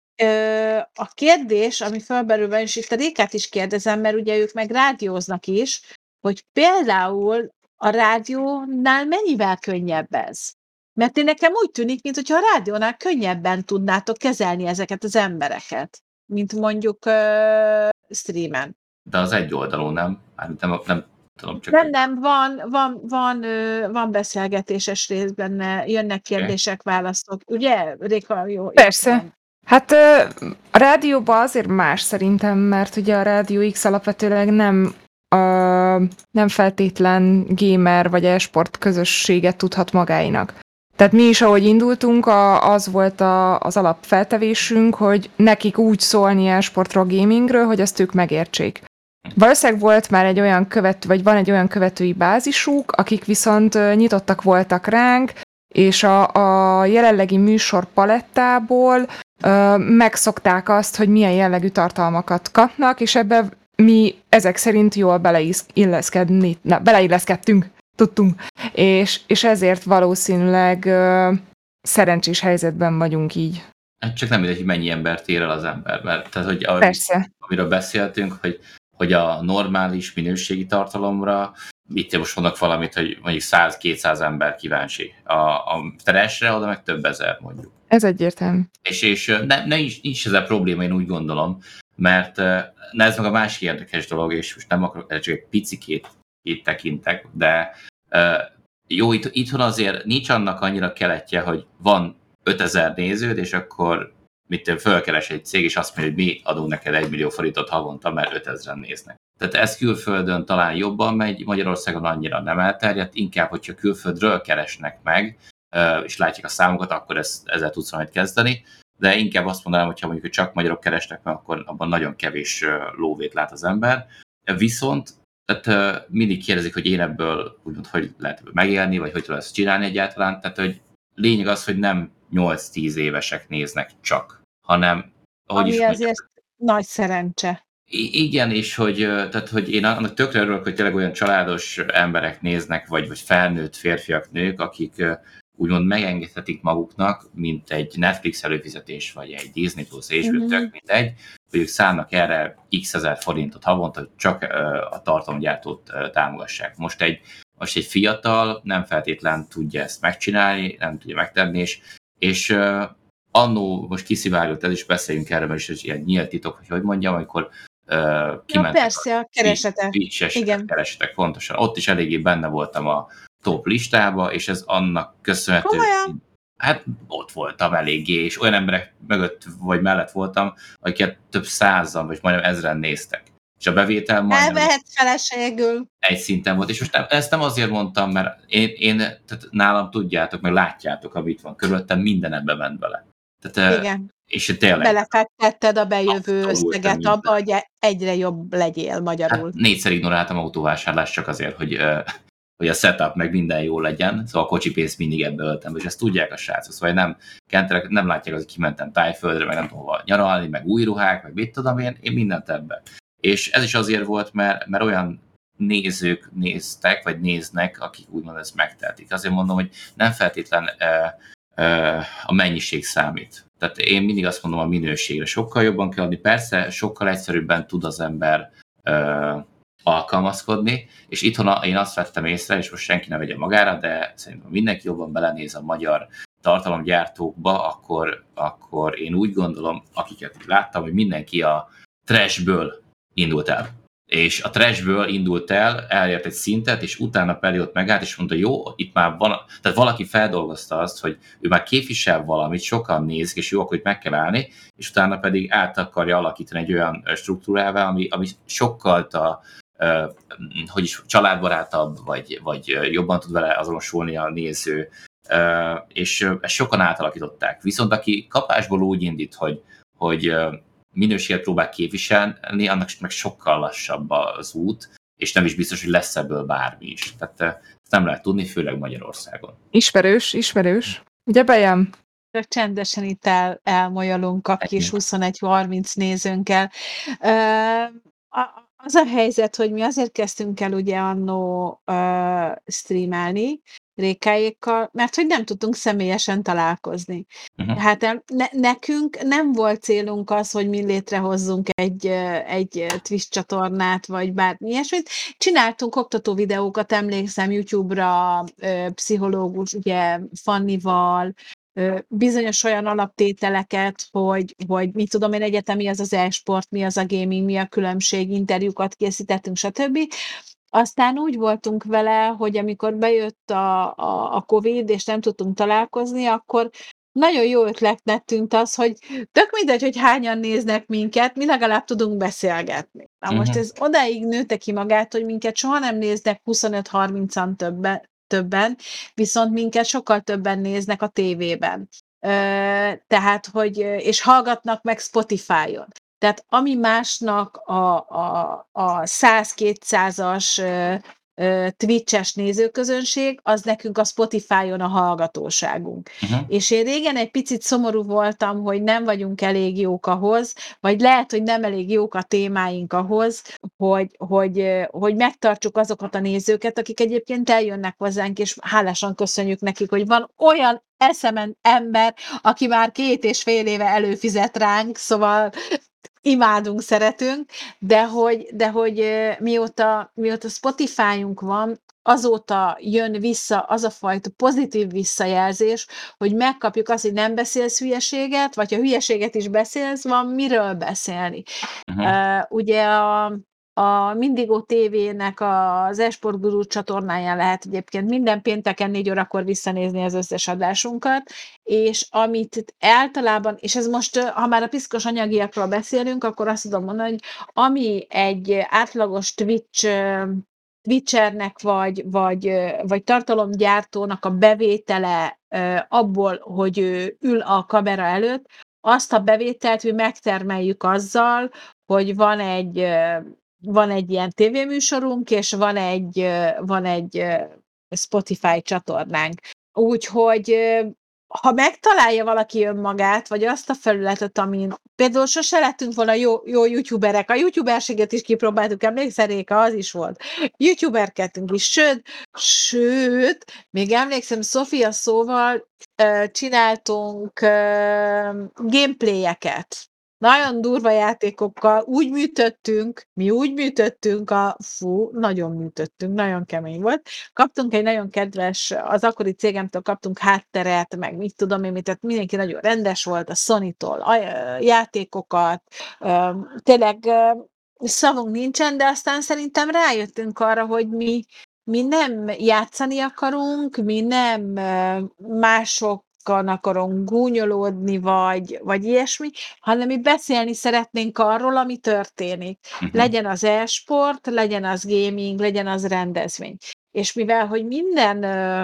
A kérdés, ami felberül, és itt a Rékát is kérdezem, mert ugye ők meg rádióznak is, hogy például a rádiónál mennyivel könnyebb ez? Mert én nekem úgy tűnik, mintha a rádiónál könnyebben tudnátok kezelni ezeket az embereket, mint mondjuk ö, streamen. De az egy oldalú, nem? Nem, nem tudom, csak... Nem, nem, van, van, van, van beszélgetéses rész benne, jönnek kérdések, válaszok. Ugye, Réka? Jó, Persze. Hát a rádióban azért más szerintem, mert ugye a Rádió X alapvetőleg nem a, nem feltétlen gamer vagy e-sport közösséget tudhat magáinak. Tehát mi is, ahogy indultunk, a, az volt a, az alapfeltevésünk, hogy nekik úgy szólni e-sportról, gamingről, hogy ezt ők megértsék. Valószínűleg volt már egy olyan követő, vagy van egy olyan követői bázisuk, akik viszont nyitottak voltak ránk, és a, a jelenlegi műsor palettából ö, megszokták azt, hogy milyen jellegű tartalmakat kapnak, és ebbe mi ezek szerint jól beleilleszkedni, na, beleilleszkedtünk, tudtunk, és, és ezért valószínűleg ö, szerencsés helyzetben vagyunk így. Hát csak nem mindegy, hogy mennyi embert ér el az ember, mert tehát, hogy Persze. amiről beszéltünk, hogy, hogy a normális minőségi tartalomra itt most mondok valamit, hogy mondjuk 100-200 ember kíváncsi. A, a teresre oda meg több ezer mondjuk. Ez egyértelmű. És, és ne, ne, nincs, nincs ezzel probléma, én úgy gondolom, mert na ez meg a másik érdekes dolog, és most nem akarok, csak egy picikét itt tekintek, de jó, itt, itthon azért nincs annak annyira keletje, hogy van 5000 néződ, és akkor mit fölkeres egy cég, és azt mondja, hogy mi adunk neked egy millió forintot havonta, mert 5000-en néznek. Tehát ez külföldön talán jobban megy, Magyarországon annyira nem elterjedt, inkább, hogyha külföldről keresnek meg, és látják a számokat, akkor ezt, ezzel tudsz valamit kezdeni, de inkább azt mondanám, hogyha mondjuk hogy csak magyarok keresnek meg, akkor abban nagyon kevés lóvét lát az ember. Viszont tehát mindig kérdezik, hogy én ebből úgymond, hogy lehet megélni, vagy hogy tudom ezt csinálni egyáltalán. Tehát, hogy lényeg az, hogy nem 8-10 évesek néznek csak, hanem ahogy Ami is azért mondjam, nagy szerencse. Igen, és hogy, tehát, hogy én annak tökre örülök, hogy tényleg olyan családos emberek néznek, vagy, vagy felnőtt férfiak, nők, akik úgymond megengedhetik maguknak, mint egy Netflix előfizetés, vagy egy Disney Plus és mm-hmm. tök mindegy, hogy ők szállnak erre x ezer forintot havonta, hogy csak a tartalomgyártót támogassák. Most egy, most egy fiatal nem feltétlen tudja ezt megcsinálni, nem tudja megtenni, és, és annó most kiszivárgott ez is, beszéljünk erről, mert is ilyen nyílt titok, hogy hogy mondjam, amikor uh, kimentek ja, persze, a keresetek. Igen. keresetek, pontosan. Ott is eléggé benne voltam a top listába, és ez annak köszönhető. Komolyan? Hát ott voltam eléggé, és olyan emberek mögött vagy mellett voltam, akiket több százan, vagy majdnem ezren néztek. És a bevétel majdnem... Elvehet feleségül. Egy szinten volt, és most nem, ezt nem azért mondtam, mert én, én tehát nálam tudjátok, meg látjátok, amit van körülöttem, minden ebbe ment bele. Tehát, Igen. És tényleg... Belefektetted a bejövő összeget abba, hogy egyre jobb legyél magyarul. Hát négyszer ignoráltam autóvásárlást csak azért, hogy hogy a setup meg minden jó legyen, szóval a kocsi pénzt mindig ebből öltem, és ezt tudják a srácok, szóval nem, kenterek, nem látják, hogy kimentem tájföldre, meg nem tudom hova nyaralni, meg új ruhák, meg mit tudom én, én mindent ebbe. És ez is azért volt, mert, mert olyan nézők néztek, vagy néznek, akik úgymond ezt megtehetik. Azért mondom, hogy nem feltétlen a mennyiség számít. Tehát én mindig azt mondom a minőségre. Sokkal jobban kell adni. Persze, sokkal egyszerűbben tud az ember e, alkalmazkodni, és itthon én azt vettem észre, és most senki ne vegye magára, de szerintem mindenki jobban belenéz a magyar tartalomgyártókba, akkor, akkor én úgy gondolom, akiket láttam, hogy mindenki a trashből indult el. És a trashből indult el, elért egy szintet, és utána pedig ott megállt, és mondta, jó, itt már van, tehát valaki feldolgozta azt, hogy ő már képvisel valamit, sokan nézik, és jó, akkor itt meg kell állni, és utána pedig át akarja alakítani egy olyan struktúrával, ami, ami sokkal a, hogy is családbarátabb, vagy, vagy jobban tud vele azonosulni a néző, és ezt sokan átalakították. Viszont aki kapásból úgy indít, hogy, hogy minőséget próbál képviselni, annak meg sokkal lassabb az út, és nem is biztos, hogy lesz ebből bármi is. Tehát ezt nem lehet tudni, főleg Magyarországon. Ismerős, ismerős. Ugye bejem? Csak csendesen itt el, elmolyolunk a kis 21-30 nézőnkkel. az a helyzet, hogy mi azért kezdtünk el ugye annó uh, streamelni, Rékáékkal, mert hogy nem tudtunk személyesen találkozni. Uh-huh. Hát ne, nekünk nem volt célunk az, hogy mi létrehozzunk egy, egy Twitch csatornát, vagy bármi ilyesmit. Csináltunk oktató videókat, emlékszem YouTube-ra, pszichológus, ugye Fannival, bizonyos olyan alaptételeket, hogy, hogy mit tudom én, egyetemi az az e-sport, mi az a gaming, mi a különbség, interjúkat készítettünk, stb. Aztán úgy voltunk vele, hogy amikor bejött a, a, a Covid, és nem tudtunk találkozni, akkor nagyon jó ötletnek tűnt az, hogy tök mindegy, hogy hányan néznek minket, mi legalább tudunk beszélgetni. Na uh-huh. most ez odáig nőtte ki magát, hogy minket soha nem néznek 25-30-an többen, többen, viszont minket sokkal többen néznek a tévében. Tehát, hogy, és hallgatnak meg Spotify-on. Tehát ami másnak a, a, a 100-200-as Twitch-es nézőközönség, az nekünk a Spotify-on a hallgatóságunk. Uh-huh. És én régen egy picit szomorú voltam, hogy nem vagyunk elég jók ahhoz, vagy lehet, hogy nem elég jók a témáink ahhoz, hogy, hogy, hogy megtartsuk azokat a nézőket, akik egyébként eljönnek hozzánk, és hálásan köszönjük nekik, hogy van olyan eszemen ember, aki már két és fél éve előfizet ránk, szóval imádunk, szeretünk, de hogy, de hogy mióta, mióta Spotify-unk van, azóta jön vissza az a fajta pozitív visszajelzés, hogy megkapjuk azt, hogy nem beszélsz hülyeséget, vagy ha hülyeséget is beszélsz, van miről beszélni. Uh-huh. Uh, ugye a, a Mindigo TV-nek az Esport Guru csatornáján lehet egyébként minden pénteken négy órakor visszanézni az összes adásunkat, és amit általában, és ez most, ha már a piszkos anyagiakról beszélünk, akkor azt tudom mondani, hogy ami egy átlagos Twitch Twitchernek vagy, vagy, vagy tartalomgyártónak a bevétele abból, hogy ő ül a kamera előtt, azt a bevételt mi megtermeljük azzal, hogy van egy van egy ilyen tévéműsorunk, és van egy, van egy Spotify csatornánk. Úgyhogy ha megtalálja valaki önmagát, vagy azt a felületet, amin például sose lettünk volna jó, jó youtuberek, a youtuberséget is kipróbáltuk, emlékszel, Réka, az is volt. Youtuberkedtünk is, sőt, sőt, még emlékszem, Sofia szóval csináltunk gameplayeket nagyon durva játékokkal úgy műtöttünk, mi úgy műtöttünk, a fú, nagyon műtöttünk, nagyon kemény volt. Kaptunk egy nagyon kedves, az akkori cégemtől kaptunk hátteret, meg mit tudom én, tehát mindenki nagyon rendes volt, a Sony-tól a játékokat, tényleg szavunk nincsen, de aztán szerintem rájöttünk arra, hogy mi mi nem játszani akarunk, mi nem mások akarunk gúnyolódni, vagy, vagy ilyesmi, hanem mi beszélni szeretnénk arról, ami történik. Uh-huh. Legyen az e-sport, legyen az gaming, legyen az rendezvény. És mivel, hogy minden ö,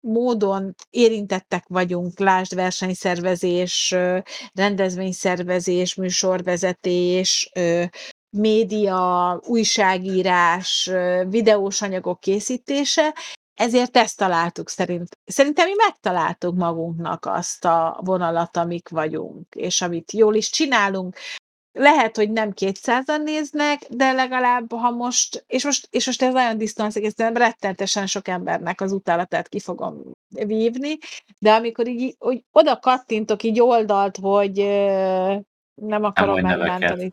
módon érintettek vagyunk, lásd versenyszervezés, ö, rendezvényszervezés, műsorvezetés, ö, média, újságírás, videós anyagok készítése, ezért ezt találtuk szerint. Szerintem mi megtaláltuk magunknak azt a vonalat, amik vagyunk, és amit jól is csinálunk. Lehet, hogy nem 200-an néznek, de legalább, ha most, és most, és most ez nagyon disztonanszik, ez nem rettentesen sok embernek az utálatát ki fogom vívni, de amikor így, hogy oda kattintok így oldalt, hogy nem akarom megmenteni.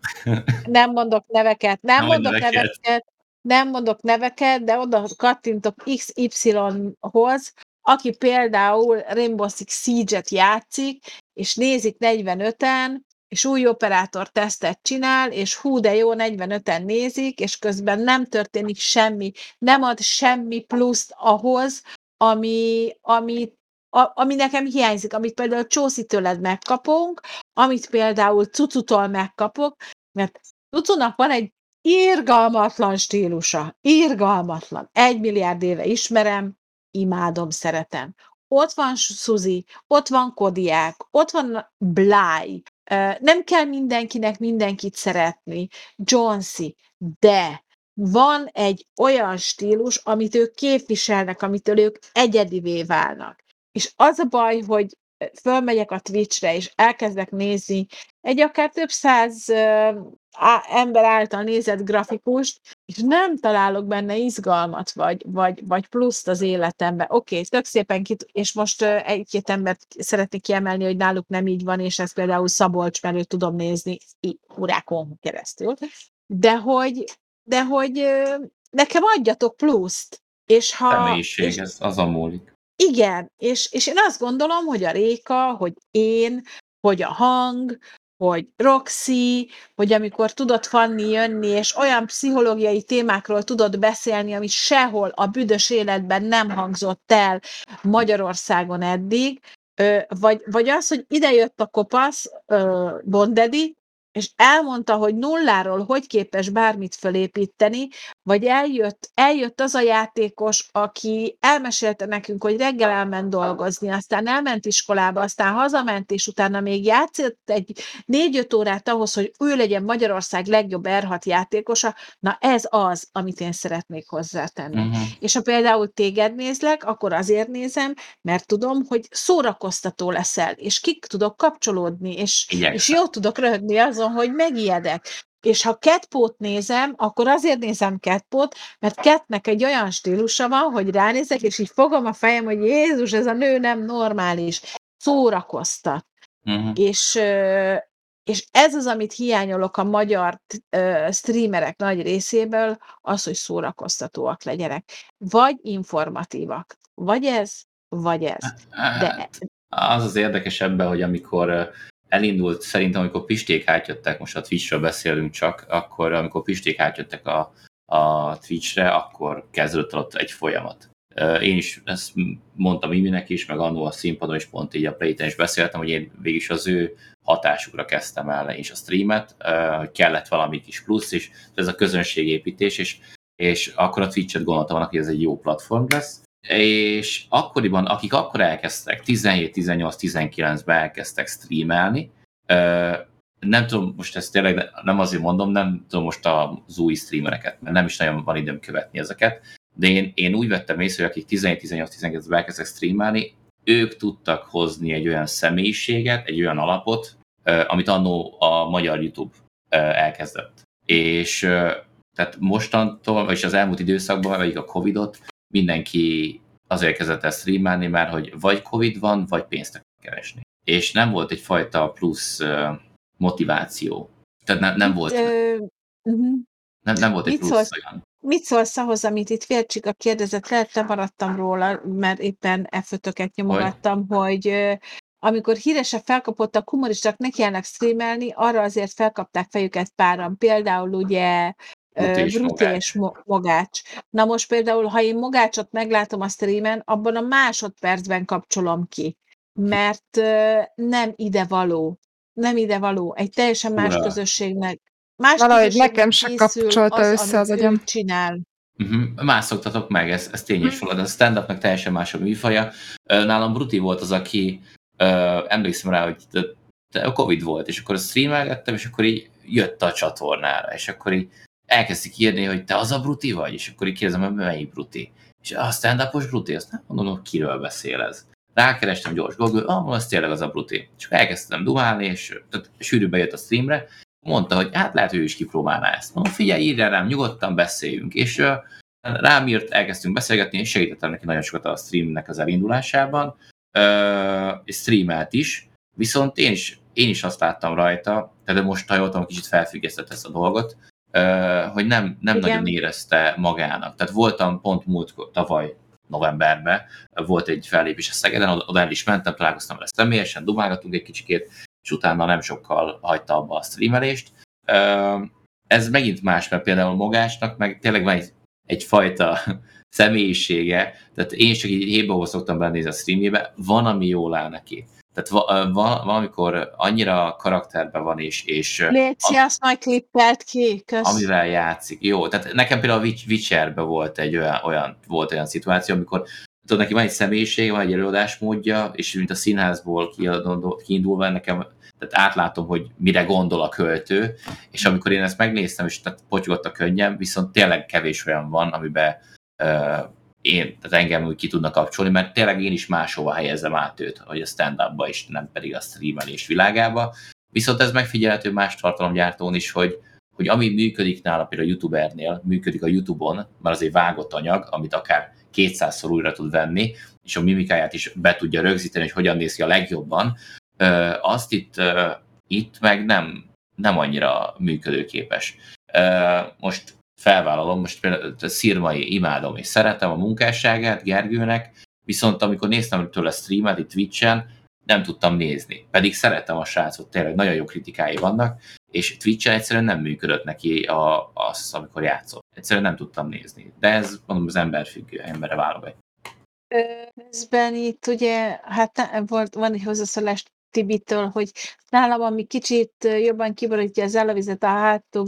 Nem mondok neveket, nem, nem mondok neveket. neveket, nem mondok neveket, de oda kattintok XY-hoz, aki például Rainbow Six Siege-et játszik, és nézik 45-en, és új operátor tesztet csinál, és hú, de jó, 45-en nézik, és közben nem történik semmi, nem ad semmi pluszt ahhoz, ami, ami, a, ami nekem hiányzik, amit például Csószi tőled megkapunk, amit például Cucutól megkapok, mert Cucunak van egy Irgalmatlan stílusa, irgalmatlan. Egy milliárd éve ismerem, imádom, szeretem. Ott van Suzi, ott van Kodiák, ott van Bly. Nem kell mindenkinek mindenkit szeretni, Jonesy, de van egy olyan stílus, amit ők képviselnek, amitől ők egyedivé válnak. És az a baj, hogy fölmegyek a Twitchre, és elkezdek nézni egy akár több száz ember által nézett grafikust, és nem találok benne izgalmat, vagy, vagy, vagy pluszt az életembe. Oké, okay, tök szépen kit, és most egy-két embert szeretnék kiemelni, hogy náluk nem így van, és ez például Szabolcs, mert őt tudom nézni órákon keresztül. De hogy, de hogy nekem adjatok pluszt. És ha, Személyiség, és, ez azon múlik. Igen, és, és én azt gondolom, hogy a Réka, hogy én, hogy a hang, hogy Roxy, hogy amikor tudott Fanni jönni, és olyan pszichológiai témákról tudott beszélni, ami sehol a büdös életben nem hangzott el Magyarországon eddig, vagy, vagy az, hogy ide jött a kopasz Bondedi, és elmondta, hogy nulláról hogy képes bármit fölépíteni, vagy eljött, eljött az a játékos, aki elmesélte nekünk, hogy reggel elment dolgozni, aztán elment iskolába, aztán hazament, és utána még játszott egy négy-öt órát ahhoz, hogy ő legyen Magyarország legjobb R6 játékosa, na ez az, amit én szeretnék hozzátenni. Uh-huh. És ha például téged nézlek, akkor azért nézem, mert tudom, hogy szórakoztató leszel, és kik tudok kapcsolódni, és, és jó tudok röhögni azon, azon, hogy megijedek. És ha Catpót nézem, akkor azért nézem Catpót, mert Catnek egy olyan stílusa van, hogy ránézek, és így fogom a fejem, hogy Jézus, ez a nő nem normális. Szórakoztat. Uh-huh. És, és ez az, amit hiányolok a magyar streamerek nagy részéből, az, hogy szórakoztatóak legyenek. Vagy informatívak. Vagy ez, vagy ez. De... Hát, az az érdekes ebben, hogy amikor elindult szerintem, amikor Pisték átjöttek, most a Twitchről beszélünk csak, akkor amikor Pisték átjöttek a, a Twitchre, akkor kezdődött ott egy folyamat. Én is ezt mondtam Iminek is, meg annól a színpadon is pont így a Playten is beszéltem, hogy én végig az ő hatásukra kezdtem el is a streamet, hogy kellett valami kis plusz, és ez a közönségépítés, és, és akkor a Twitch-et gondoltam hogy ez egy jó platform lesz, és akkoriban, akik akkor elkezdtek, 17, 18, 19-ben elkezdtek streamelni, nem tudom, most ezt tényleg nem azért mondom, nem tudom most az új streamereket, mert nem is nagyon van időm követni ezeket, de én, én úgy vettem észre, hogy akik 17, 18, 19-ben elkezdtek streamelni, ők tudtak hozni egy olyan személyiséget, egy olyan alapot, amit annó a magyar YouTube elkezdett. És tehát mostantól, vagyis az elmúlt időszakban, vagy a Covid-ot, mindenki azért kezdett el streamelni, mert hogy vagy Covid van, vagy pénzt akar keresni. És nem volt egyfajta plusz motiváció. Tehát ne, nem volt... Ö, uh-huh. nem, nem volt egy mit plusz szólsz, olyan. Mit szólsz ahhoz, amit itt Fércsika kérdezett? Lehet, te maradtam róla, mert éppen F5-öket nyomogattam, hogy, hogy amikor híresebb felkapottak humoristák nekiállnak streamelni, arra azért felkapták fejüket páran. Például ugye Bruti és Mogács. Na most például, ha én Mogácsot meglátom a streamen, abban a másodpercben kapcsolom ki, mert nem ide való. Nem ide való. Egy teljesen más Ura. közösségnek. Más Valahogy nekem se kapcsolta az, össze az agyam. csinál. Uh-huh. Más szoktatok meg, ez, ez tényes uh-huh. A stand-upnak teljesen más a műfaja. Nálam Bruti volt az, aki uh, emlékszem rá, hogy a Covid volt, és akkor streamelgettem, és akkor így jött a csatornára, és akkor így elkezdik írni, hogy te az a bruti vagy, és akkor így kérdezem, hogy melyik bruti. És a stand bruti, azt nem mondom, hogy kiről beszél ez. Rákerestem gyors Google, ah, az tényleg az a bruti. És akkor elkezdtem dumálni, és tehát sűrűbe jött a streamre, mondta, hogy hát lehet, hogy ő is kipróbálná ezt. Mondom, figyelj, írj rám, nyugodtan beszéljünk. És uh, rám írt, elkezdtünk beszélgetni, és segítettem neki nagyon sokat a streamnek az elindulásában, uh, és streamelt is, viszont én is, én is azt láttam rajta, de most ha jól kicsit felfüggesztett ezt a dolgot, hogy nem, nem nagyon érezte magának. Tehát voltam pont múlt tavaly novemberben, volt egy fellépés a Szegeden, oda el is mentem, találkoztam vele személyesen, dumálgattunk egy kicsikét, és utána nem sokkal hagyta abba a streamelést. Ez megint más, mert például Mogásnak meg tényleg van egy, egyfajta személyisége, tehát én csak így hébe szoktam benézni a streamjébe, van, ami jól áll neki. Tehát va, va, valamikor annyira karakterben van, és... és Léci, azt majd klippelt ki, kösz. Amivel játszik. Jó, tehát nekem például a Witcherben volt egy olyan, olyan, volt olyan szituáció, amikor tudod, neki van egy személyiség, van egy előadásmódja, és mint a színházból kiindulva nekem tehát átlátom, hogy mire gondol a költő, és amikor én ezt megnéztem, és tehát potyogott a könnyem, viszont tényleg kevés olyan van, amiben uh, én, tehát engem úgy ki tudna kapcsolni, mert tényleg én is máshova helyezem át őt, hogy a stand-upba is, nem pedig a streamelés világába. Viszont ez megfigyelhető más tartalomgyártón is, hogy, hogy ami működik nála, például a youtubernél, működik a Youtube-on, mert az egy vágott anyag, amit akár 200-szor újra tud venni, és a mimikáját is be tudja rögzíteni, hogy hogyan néz ki a legjobban, azt itt, itt meg nem, nem annyira működőképes. Most felvállalom, most például a Szirmai imádom és szeretem a munkásságát Gergőnek, viszont amikor néztem tőle streamet itt Twitch-en, nem tudtam nézni. Pedig szeretem a srácot, tényleg nagyon jó kritikái vannak, és Twitch-en egyszerűen nem működött neki a, az, amikor játszott. Egyszerűen nem tudtam nézni. De ez mondom az ember függő, emberre válogat. Közben itt ugye, hát volt, van egy hozzászólás Tibitől, hogy nálam, ami kicsit jobban kiborítja az elavizet a hátul,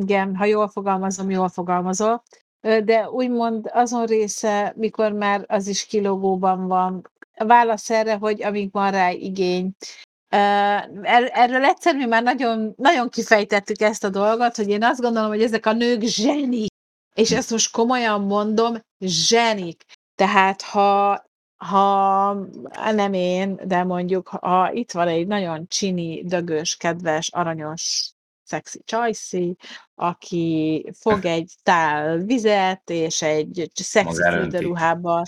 igen, ha jól fogalmazom, jól fogalmazol, de úgymond azon része, mikor már az is kilógóban van, válasz erre, hogy amíg van rá igény. Er, erről egyszer mi már nagyon, nagyon kifejtettük ezt a dolgot, hogy én azt gondolom, hogy ezek a nők zsenik, és ezt most komolyan mondom, zsenik. Tehát ha, ha nem én, de mondjuk, ha itt van egy nagyon csini, dögös, kedves, aranyos, szexi csajszi, aki fog egy tál vizet, és egy szexi fürdőruhába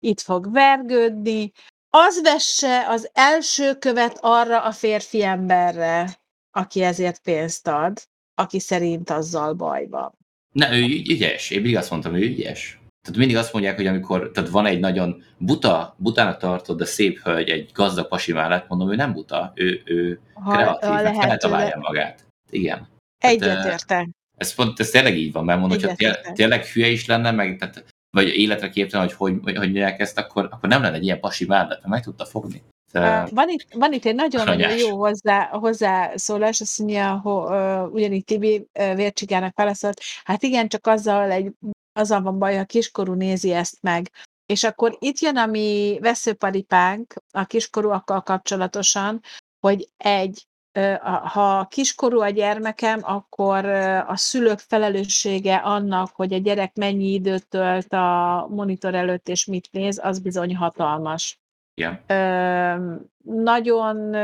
itt fog vergődni, az vesse az első követ arra a férfi emberre, aki ezért pénzt ad, aki szerint azzal baj van. Ne, ő ügyes. Én mindig azt mondtam, ő ügyes. Tehát mindig azt mondják, hogy amikor tehát van egy nagyon buta, butának tartod, de szép hölgy egy gazdag pasi mellett, mondom, ő nem buta, ő, ő ha, kreatív, ha lehet, feltalálja magát. Igen. Egyetértek. Ez, pont, ez tényleg így van, mert mondom, hogy ha tényleg hülye is lenne, meg tehát vagy életre képtelen, hogy hogy, hogy, hogy ezt, akkor, akkor nem lenne egy ilyen pasi mellett, mert meg tudta fogni. De... Van, itt, van itt egy nagyon-nagyon jó hozzá, hozzászólás, azt mondja, hogy uh, ugyanígy Tibi uh, Vércsigának válaszolt, hát igen, csak azzal, egy, azzal van baj, ha kiskorú nézi ezt meg. És akkor itt jön a mi veszőparipánk a kiskorúakkal kapcsolatosan, hogy egy ha kiskorú a gyermekem, akkor a szülők felelőssége annak, hogy a gyerek mennyi időt tölt a monitor előtt és mit néz, az bizony hatalmas. Yeah. nagyon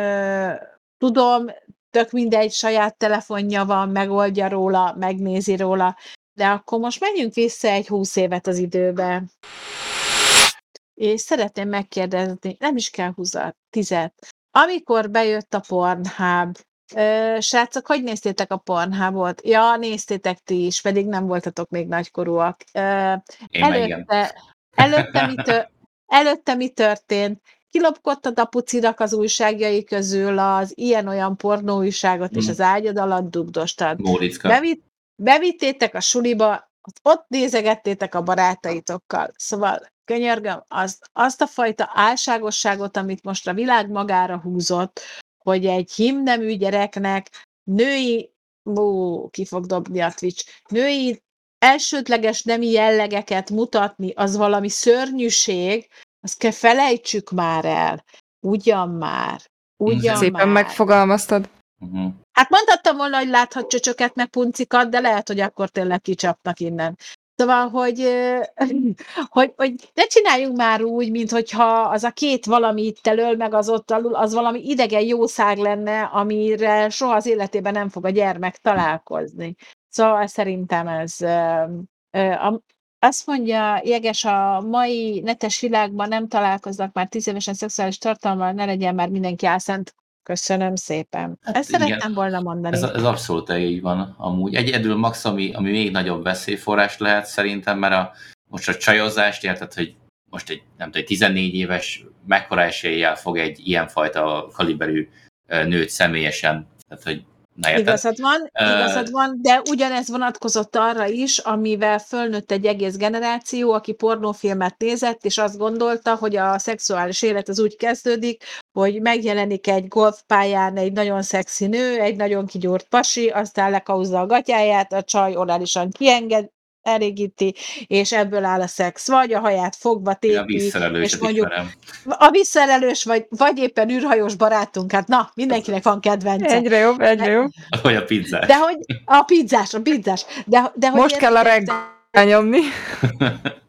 tudom, tök mindegy, saját telefonja van, megoldja róla, megnézi róla, de akkor most menjünk vissza egy húsz évet az időbe. És szeretném megkérdezni, nem is kell húzat, tizet. Amikor bejött a Pornhub, ö, srácok, hogy néztétek a Pornhubot? Ja, néztétek ti is, pedig nem voltatok még nagykorúak. Ö, Én előtte, előtte, mi tör, előtte mi történt? Kilopkodtad a pucidak az újságjai közül az ilyen-olyan pornóújságot, mm. és az ágyad alatt dugdostad. Bevitt, bevittétek a suliba, ott nézegettétek a barátaitokkal. Szóval könyörgöm, azt, azt a fajta álságosságot, amit most a világ magára húzott, hogy egy himnemű gyereknek női, ó, ki fog dobni a Twitch, női elsődleges nemi jellegeket mutatni, az valami szörnyűség, azt kell felejtsük már el. Ugyan már. Ugyan Szépen már. megfogalmaztad. Uh-huh. Hát mondhattam volna, hogy láthat csöcsöket, meg puncikat, de lehet, hogy akkor tényleg kicsapnak innen. Szóval, hogy, hogy, hogy ne csináljunk már úgy, mint hogyha az a két valami itt elől, meg az ott alul, az valami idegen jószág lenne, amire soha az életében nem fog a gyermek találkozni. Szóval szerintem ez azt mondja Jeges, a mai netes világban nem találkoznak már tíz évesen szexuális tartalommal, ne legyen már mindenki álszent. Köszönöm szépen. Hát Ezt igen, szerettem volna mondani. Ez, ez abszolút így van amúgy. Egyedül max, ami, ami még nagyobb veszélyforrás lehet szerintem, mert a, most a csajozást, érted, hogy most egy, nem tudom, egy 14 éves mekkora eséllyel fog egy ilyenfajta kaliberű nőt személyesen, tehát hogy Na, igazad van, igazad van, de ugyanez vonatkozott arra is, amivel fölnőtt egy egész generáció, aki pornófilmet nézett, és azt gondolta, hogy a szexuális élet az úgy kezdődik, hogy megjelenik egy golfpályán egy nagyon szexi nő, egy nagyon kigyúrt pasi, aztán lekauzza a gatyáját, a csaj orálisan kienged, elégíti, és ebből áll a szex. Vagy a haját fogva tépi, a és mondjuk ismerem. a visszaelős, vagy, vagy éppen űrhajós barátunk, hát na, mindenkinek van kedvence. Egyre jobb, egyre jobb. Vagy a pizzás. De hogy a pizzás, a pizzás. De, de hogy Most kell a reg. elnyomni.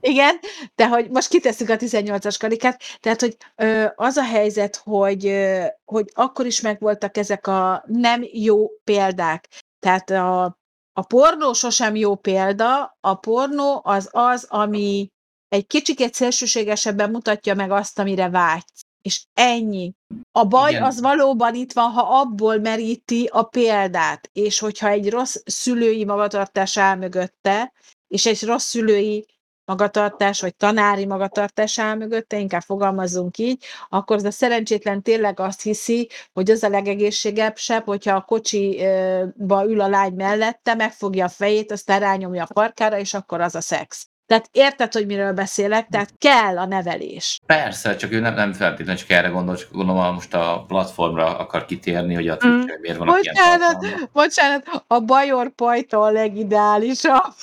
Igen, de hogy most kitesszük a 18-as karikát, tehát, hogy ö, az a helyzet, hogy, ö, hogy akkor is megvoltak ezek a nem jó példák. Tehát a, a pornó sosem jó példa, a pornó az az, ami egy kicsiket szélsőségesebben mutatja meg azt, amire vágysz. És ennyi. A baj Igen. az valóban itt van, ha abból meríti a példát, és hogyha egy rossz szülői magatartás áll mögötte, és egy rossz szülői magatartás, vagy tanári magatartás áll mögötte, inkább fogalmazzunk így, akkor az a szerencsétlen tényleg azt hiszi, hogy az a legegészségesebb, hogyha a kocsiba ül a lány mellette, megfogja a fejét, aztán rányomja a parkára, és akkor az a szex. Tehát érted, hogy miről beszélek? Tehát kell a nevelés. Persze, csak ő nem, nem feltétlenül csak erre gondol, csak gondolom, ha most a platformra akar kitérni, hogy a Twitch miért vannak ilyen Bocsánat, tartalmak. bocsánat, a bajor pajta a legideálisabb.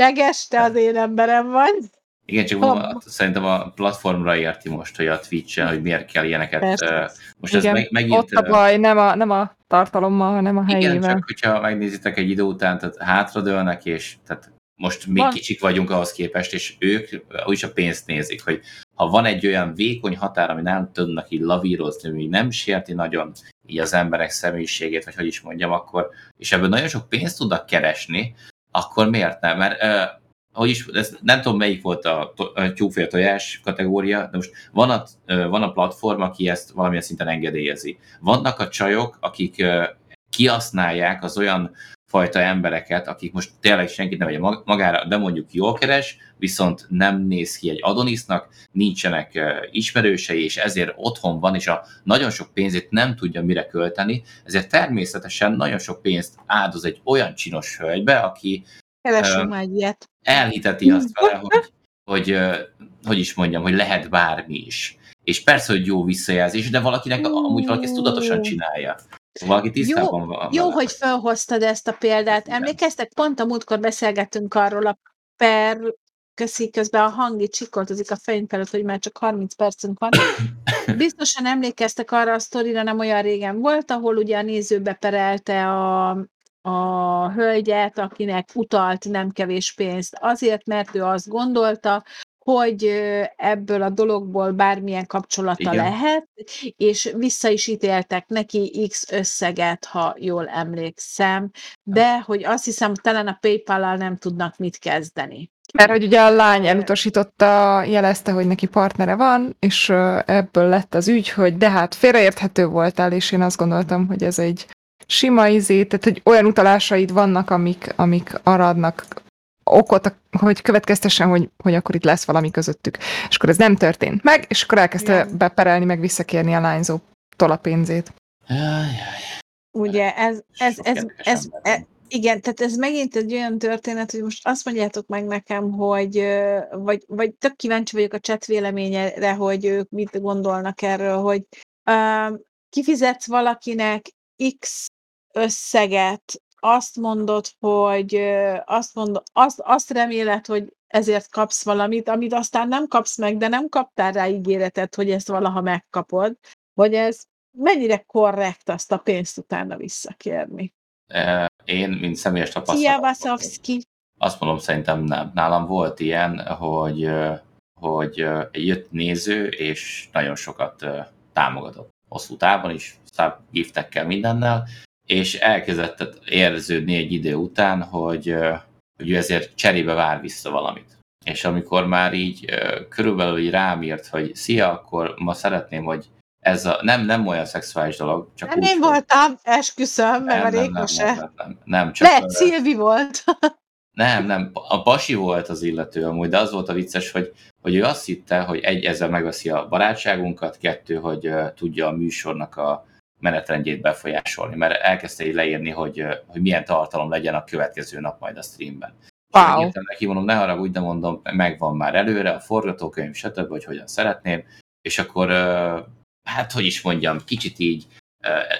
Teges, te az én emberem vagy. Igen, csak mondom, szerintem a platformra érti most, hogy a Twitch-en, hogy miért kell ilyeneket. Persze. Most ez Igen, meg, megint... Ott a baj, nem a, nem a tartalommal, hanem a Igen, helyével. csak hogyha megnézitek egy idő után, tehát hátradőlnek, és tehát most még Van. kicsik vagyunk ahhoz képest, és ők úgyis a pénzt nézik, hogy ha van egy olyan vékony határ, ami nem tudnak így lavírozni, ami nem sérti nagyon így az emberek személyiségét, vagy hogy is mondjam, akkor, és ebből nagyon sok pénzt tudnak keresni, akkor miért nem? Mert uh, is, ez, nem tudom melyik volt a, to- a tyúkfél tojás kategória, de most van a, ö, van a platform, aki ezt valamilyen szinten engedélyezi. Vannak a csajok, akik ö, kihasználják az olyan fajta embereket, akik most tényleg senkit nem mag- magára, de mondjuk jól keres, viszont nem néz ki egy Adonisnak, nincsenek ismerősei, és ezért otthon van, és a nagyon sok pénzét nem tudja mire költeni, ezért természetesen nagyon sok pénzt áldoz egy olyan csinos hölgybe, aki Keresünk már ilyet. elhiteti azt vele, hogy, hogy, hogy is mondjam, hogy lehet bármi is. És persze, hogy jó visszajelzés, de valakinek, amúgy valaki ezt tudatosan csinálja. Valaki tisztában van. Jó, vele. hogy felhoztad ezt a példát. Emlékeztek, pont a múltkor beszélgettünk arról a per, köszi, közben a hangi csikoltozik a fejünk felett, hogy már csak 30 percünk van. Biztosan emlékeztek arra a sztorira, nem olyan régen volt, ahol ugye a néző beperelte a, a hölgyet, akinek utalt nem kevés pénzt, azért, mert ő azt gondolta, hogy ebből a dologból bármilyen kapcsolata Igen. lehet, és vissza is ítéltek neki X összeget, ha jól emlékszem, de hogy azt hiszem, talán a PayPal-al nem tudnak mit kezdeni. Mert hogy ugye a lány elutasította, jelezte, hogy neki partnere van, és ebből lett az ügy, hogy de hát félreérthető voltál, és én azt gondoltam, hogy ez egy sima izé, tehát hogy olyan utalásaid vannak, amik, amik arra adnak okot, hogy következtessen, hogy, hogy akkor itt lesz valami közöttük. És akkor ez nem történt meg, és akkor elkezdte Igen. beperelni, meg visszakérni a lányzótól a pénzét. Jaj, Ugye ez, ez, ez, ez, ez, van. igen, tehát ez megint egy olyan történet, hogy most azt mondjátok meg nekem, hogy vagy, vagy tök kíváncsi vagyok a chat véleményére, hogy ők mit gondolnak erről, hogy um, kifizetsz valakinek X összeget, azt mondod, hogy azt, mondod, azt, azt reméled, hogy ezért kapsz valamit, amit aztán nem kapsz meg, de nem kaptál rá ígéretet, hogy ezt valaha megkapod, vagy ez mennyire korrekt azt a pénzt utána visszakérni. Én, mint személyes tapasztalat, azt mondom, szerintem nem. Nálam volt ilyen, hogy, hogy jött néző, és nagyon sokat támogatott. Hosszú távon is, giftekkel, mindennel, és elkezdett érződni egy idő után, hogy, hogy ő ezért cserébe vár vissza valamit. És amikor már így körülbelül így rám írt, hogy szia, akkor ma szeretném, hogy ez a, nem, nem olyan szexuális dolog, csak Nem úgy, én voltam, esküszöm, meg a nem, nem, Réko nem, nem, nem, nem, csak Lehet, Szilvi volt. nem, nem, a pasi volt az illető amúgy, de az volt a vicces, hogy, hogy ő azt hitte, hogy egy, ezzel megveszi a barátságunkat, kettő, hogy uh, tudja a műsornak a menetrendjét befolyásolni, mert elkezdte így leírni, hogy, hogy milyen tartalom legyen a következő nap majd a streamben. Wow. megírtam neki, mondom, ne haragudj, de mondom, megvan már előre a forgatókönyv, stb., hogy hogyan szeretném, és akkor, hát hogy is mondjam, kicsit így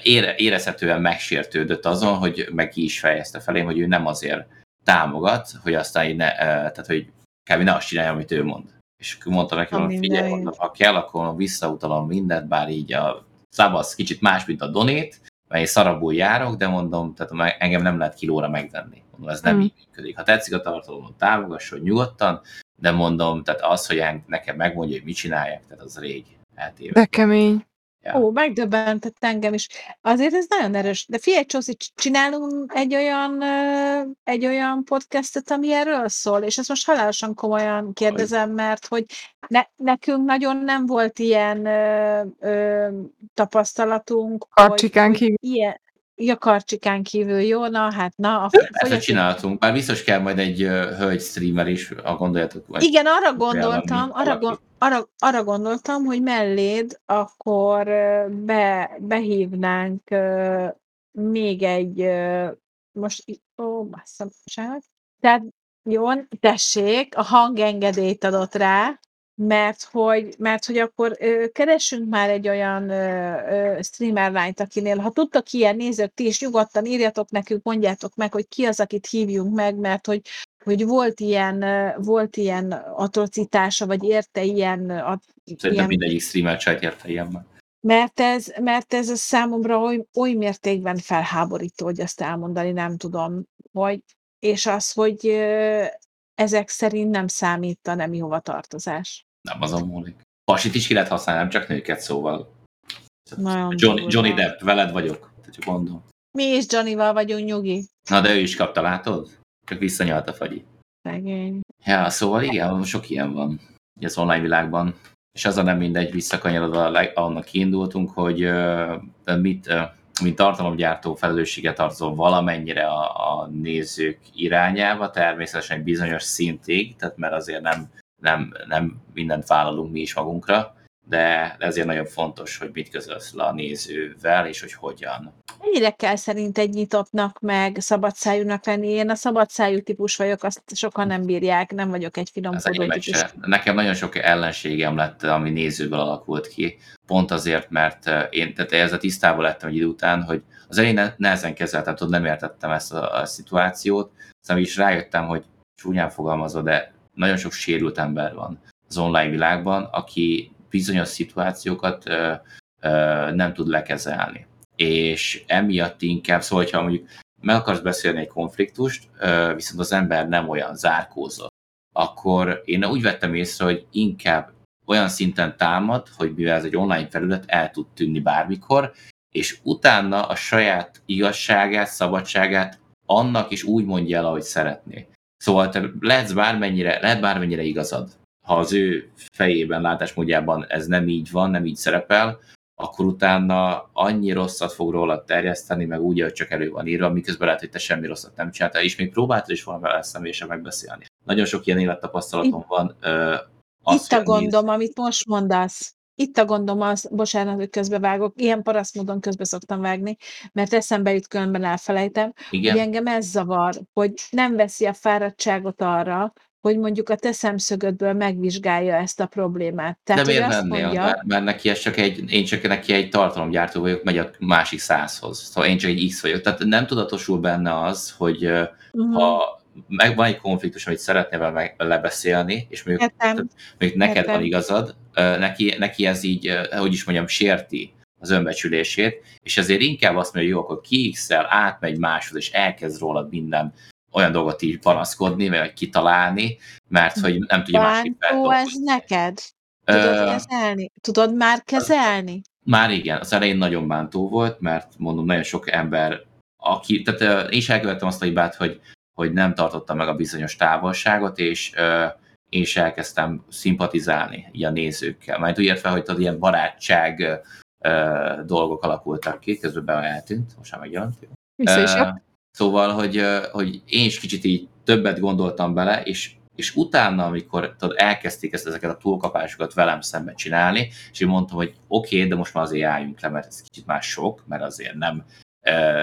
ére, érezhetően megsértődött azon, hogy meg ki is fejezte felém, hogy ő nem azért támogat, hogy aztán így ne, eh, tehát hogy kb. ne azt csinálja, amit ő mond. És akkor mondtam neki, hogy figyelj, mondom, ha kell, akkor visszautalom mindent, bár így a szavasz kicsit más, mint a donét, én szarabul járok, de mondom, tehát engem nem lehet kilóra megvenni. Mondom, ez nem mm. így működik. Ha tetszik a tartalom, támogasson nyugodtan, de mondom, tehát az, hogy nekem megmondja, hogy mit csinálják, tehát az rég eltéve. De kemény. Ja. Ó, megdöbbentett engem is. Azért ez nagyon erős. De figyelj, Csószi, csinálunk egy olyan, egy olyan podcastet, ami erről szól, és ezt most halálosan komolyan kérdezem, mert hogy ne, nekünk nagyon nem volt ilyen ö, ö, tapasztalatunk. Karcsikán kívül. Ilyen, Ja, karcsikán kívül, jó, na hát, na. A Ezt csináltunk, már biztos kell majd egy uh, hölgy streamer is, ha gondoljátok. Vagy Igen, arra gondoltam, arra, arra, arra gondoltam, hogy melléd akkor be, behívnánk uh, még egy, uh, most, ó, basszabság. Tehát jó, tessék, a hangengedélyt adott rá, mert hogy, mert hogy akkor ö, keressünk már egy olyan ö, ö, streamer lányt, akinél, ha tudtak ilyen nézők, ti is nyugodtan írjatok nekünk, mondjátok meg, hogy ki az, akit hívjunk meg, mert hogy, hogy volt ilyen, volt ilyen atrocitása, vagy érte ilyen... A, Szerintem ilyen, mindegyik streamer csajt érte ilyen. Mert ez, mert ez a számomra oly, oly mértékben felháborító, hogy ezt elmondani nem tudom, hogy, és az, hogy ezek szerint nem számít a nemi hovatartozás. Nem azon múlik. Pasit is ki lehet használni, nem csak nőket, szóval. Nagyon Johnny, Johnny Depp, veled vagyok, csak mondom. Mi is Johnnyval vagyunk, nyugi. Na, de ő is kapta, látod? Csak visszanyalt a fagyi. Szegény. Ja, szóval igen, sok ilyen van az online világban. És az a nem mindegy, visszakanyarodva annak kiindultunk, hogy uh, mit, uh, mint tartalomgyártó felelősséget tartozom valamennyire a, a nézők irányába, természetesen egy bizonyos szintig, tehát mert azért nem nem, nem mindent vállalunk mi is magunkra, de ezért nagyon fontos, hogy mit közölsz le a nézővel, és hogy hogyan. Mennyire kell szerint egy nyitottnak, meg szabadszájúnak lenni? Én a szabadszájú típus vagyok, azt sokan nem bírják, nem vagyok egy finom típus. Nekem nagyon sok ellenségem lett, ami nézőből alakult ki, pont azért, mert eh, én tehát ez a tisztában lettem egy idő után, hogy az elején nehezen kezeltem, tudod, nem értettem ezt a, a szituációt, aztán is rájöttem, hogy csúnyán fogalmazod, de nagyon sok sérült ember van az online világban, aki bizonyos szituációkat ö, ö, nem tud lekezelni. És emiatt inkább, szóval, hogyha mondjuk meg akarsz beszélni egy konfliktust, ö, viszont az ember nem olyan zárkózott, akkor én úgy vettem észre, hogy inkább olyan szinten támad, hogy mivel ez egy online felület, el tud tűnni bármikor, és utána a saját igazságát, szabadságát annak is úgy mondja el, ahogy szeretné. Szóval te lehetsz bármennyire, lehet bármennyire igazad. Ha az ő fejében, látásmódjában ez nem így van, nem így szerepel, akkor utána annyi rosszat fog róla terjeszteni, meg úgy, hogy csak elő van írva, miközben lehet, hogy te semmi rosszat nem csináltál, és még próbáltad is vele személyesen megbeszélni. Nagyon sok ilyen élettapasztalatom van. Ö, Itt a gondom, néz... amit most mondasz. Itt a gondom az, bocsánat, hogy közbevágok, ilyen paraszt módon közbe szoktam vágni, mert eszembe jut, különben elfelejtem, Igen. hogy engem ez zavar, hogy nem veszi a fáradtságot arra, hogy mondjuk a te szemszögödből megvizsgálja ezt a problémát. Tehát, De miért mennél? Mondja, mert, mert neki ez csak egy, én csak neki egy tartalomgyártó vagyok, megy a másik százhoz. Szóval én csak egy X vagyok. Tehát nem tudatosul benne az, hogy uh-huh. ha meg van egy konfliktus, amit szeretnél vele lebeszélni, és mondjuk, mondjuk neked Értem. van igazad, neki, neki ez így, hogy is mondjam, sérti az önbecsülését, és ezért inkább azt mondja, hogy jó, akkor kiixel, átmegy máshoz, és elkezd rólad minden olyan dolgot így panaszkodni, vagy kitalálni, mert hogy nem tudja másik Ó, ez neked? Tudod uh, kezelni? Tudod már kezelni? Már igen, az elején nagyon bántó volt, mert mondom, nagyon sok ember, aki, tehát én is elkövettem azt a hibát, hogy hogy nem tartotta meg a bizonyos távolságot, és én is elkezdtem szimpatizálni így a nézőkkel. Majd úgy értve, hogy tudod, ilyen barátság dolgok alakultak ki, közben be eltűnt, most már megjelent. Szóval, hogy, hogy én is kicsit így többet gondoltam bele, és, és utána, amikor tudod, elkezdték ezt, ezeket a túlkapásokat velem szemben csinálni, és én mondtam, hogy oké, okay, de most már azért álljunk le, mert ez kicsit már sok, mert azért nem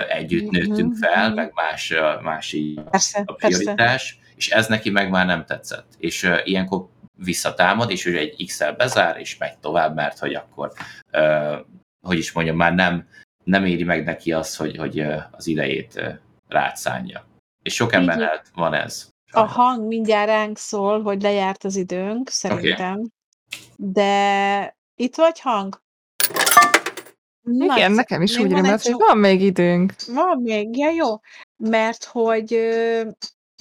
együtt nőttünk mhm, fel, mhm. meg más, más így persze, a prioritás, persze. és ez neki meg már nem tetszett. És ilyenkor visszatámad, és ő egy X-el bezár, és megy tovább, mert hogy akkor, hogy is mondjam, már nem, nem éri meg neki az, hogy, hogy az idejét rátszánja. És sok ember van ez. A hang mindjárt ránk szól, hogy lejárt az időnk, szerintem. Okay. De itt vagy hang? Igen, Nagyszerű. nekem is úgy rémlett, hogy van még időnk. Van még, ja jó, mert hogy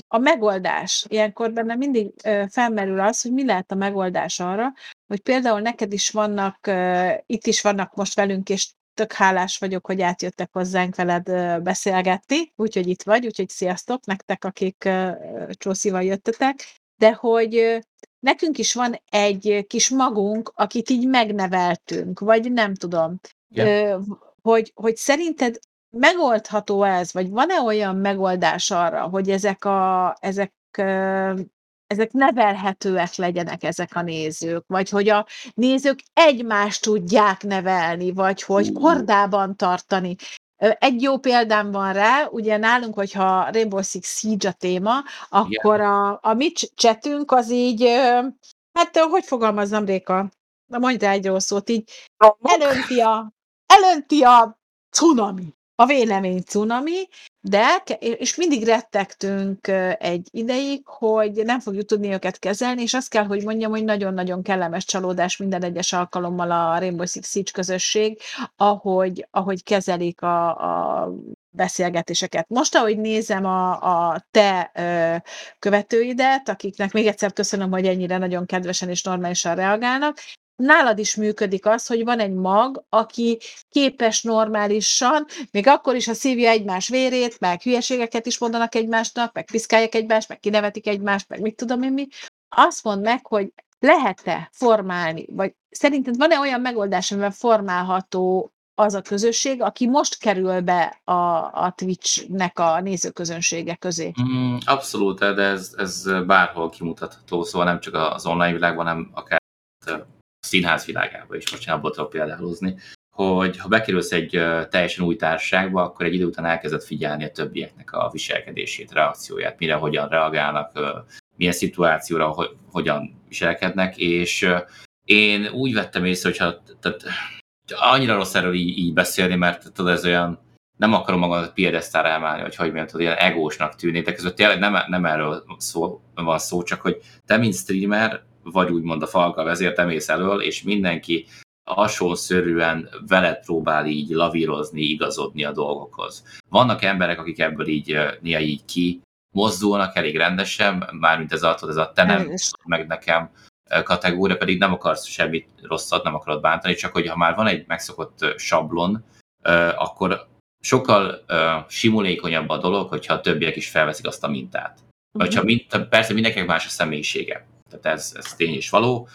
a megoldás, ilyenkor bennem mindig felmerül az, hogy mi lehet a megoldás arra, hogy például neked is vannak, itt is vannak most velünk, és tök hálás vagyok, hogy átjöttek hozzánk veled beszélgetni, úgyhogy itt vagy, úgyhogy sziasztok nektek, akik Csószival jöttetek, de hogy nekünk is van egy kis magunk, akit így megneveltünk, vagy nem tudom, Ö, hogy, hogy szerinted megoldható ez, vagy van-e olyan megoldás arra, hogy ezek a, ezek, ö, ezek nevelhetőek legyenek ezek a nézők, vagy hogy a nézők egymást tudják nevelni, vagy hogy kordában tartani. Egy jó példám van rá, ugye nálunk, hogyha Rainbow Six Siege a téma, akkor a, a mi cs- csetünk az így, hát hogy fogalmazzam, Réka? Na mondj rá egy rossz szót, így elönti a, elönti a cunami, a vélemény cunami, de, és mindig rettegtünk egy ideig, hogy nem fogjuk tudni őket kezelni, és azt kell, hogy mondjam, hogy nagyon-nagyon kellemes csalódás minden egyes alkalommal a Rainbow Six Siege közösség, ahogy, ahogy kezelik a, a beszélgetéseket. Most, ahogy nézem a, a te ö, követőidet, akiknek még egyszer köszönöm, hogy ennyire nagyon kedvesen és normálisan reagálnak, nálad is működik az, hogy van egy mag, aki képes normálisan, még akkor is, ha szívja egymás vérét, meg hülyeségeket is mondanak egymásnak, meg piszkálják egymást, meg kinevetik egymást, meg mit tudom én mi, azt mondd meg, hogy lehet-e formálni, vagy szerinted van-e olyan megoldás, amivel formálható az a közösség, aki most kerül be a, a Twitch-nek a nézőközönsége közé? Mm, abszolút, de ez, ez bárhol kimutatható, szóval nem csak az online világban, hanem akár színház világában is, most én abból tudok például hozni, hogy ha bekerülsz egy teljesen új társaságba, akkor egy idő után elkezded figyelni a többieknek a viselkedését, reakcióját, mire hogyan reagálnak, milyen szituációra hogy, hogyan viselkednek, és én úgy vettem észre, hogyha tehát, annyira rossz erről így, így beszélni, mert tudod, ez olyan, nem akarom magamat piedesztára emelni, hogy hogy mondjam, ilyen egósnak tűnik, de között tényleg nem, nem erről szó, van szó, csak hogy te, mint streamer, vagy úgymond a falka vezért emész elől, és mindenki hasonszörűen veled próbál így lavírozni, igazodni a dolgokhoz. Vannak emberek, akik ebből így néha így ki mozdulnak elég rendesen, mármint ez a, ez a te nem meg nekem kategória, pedig nem akarsz semmit rosszat, nem akarod bántani, csak hogy ha már van egy megszokott sablon, akkor sokkal simulékonyabb a dolog, hogyha a többiek is felveszik azt a mintát. Vagy ha mint, persze mindenkinek más a személyisége. Tehát ez, ez tény és való.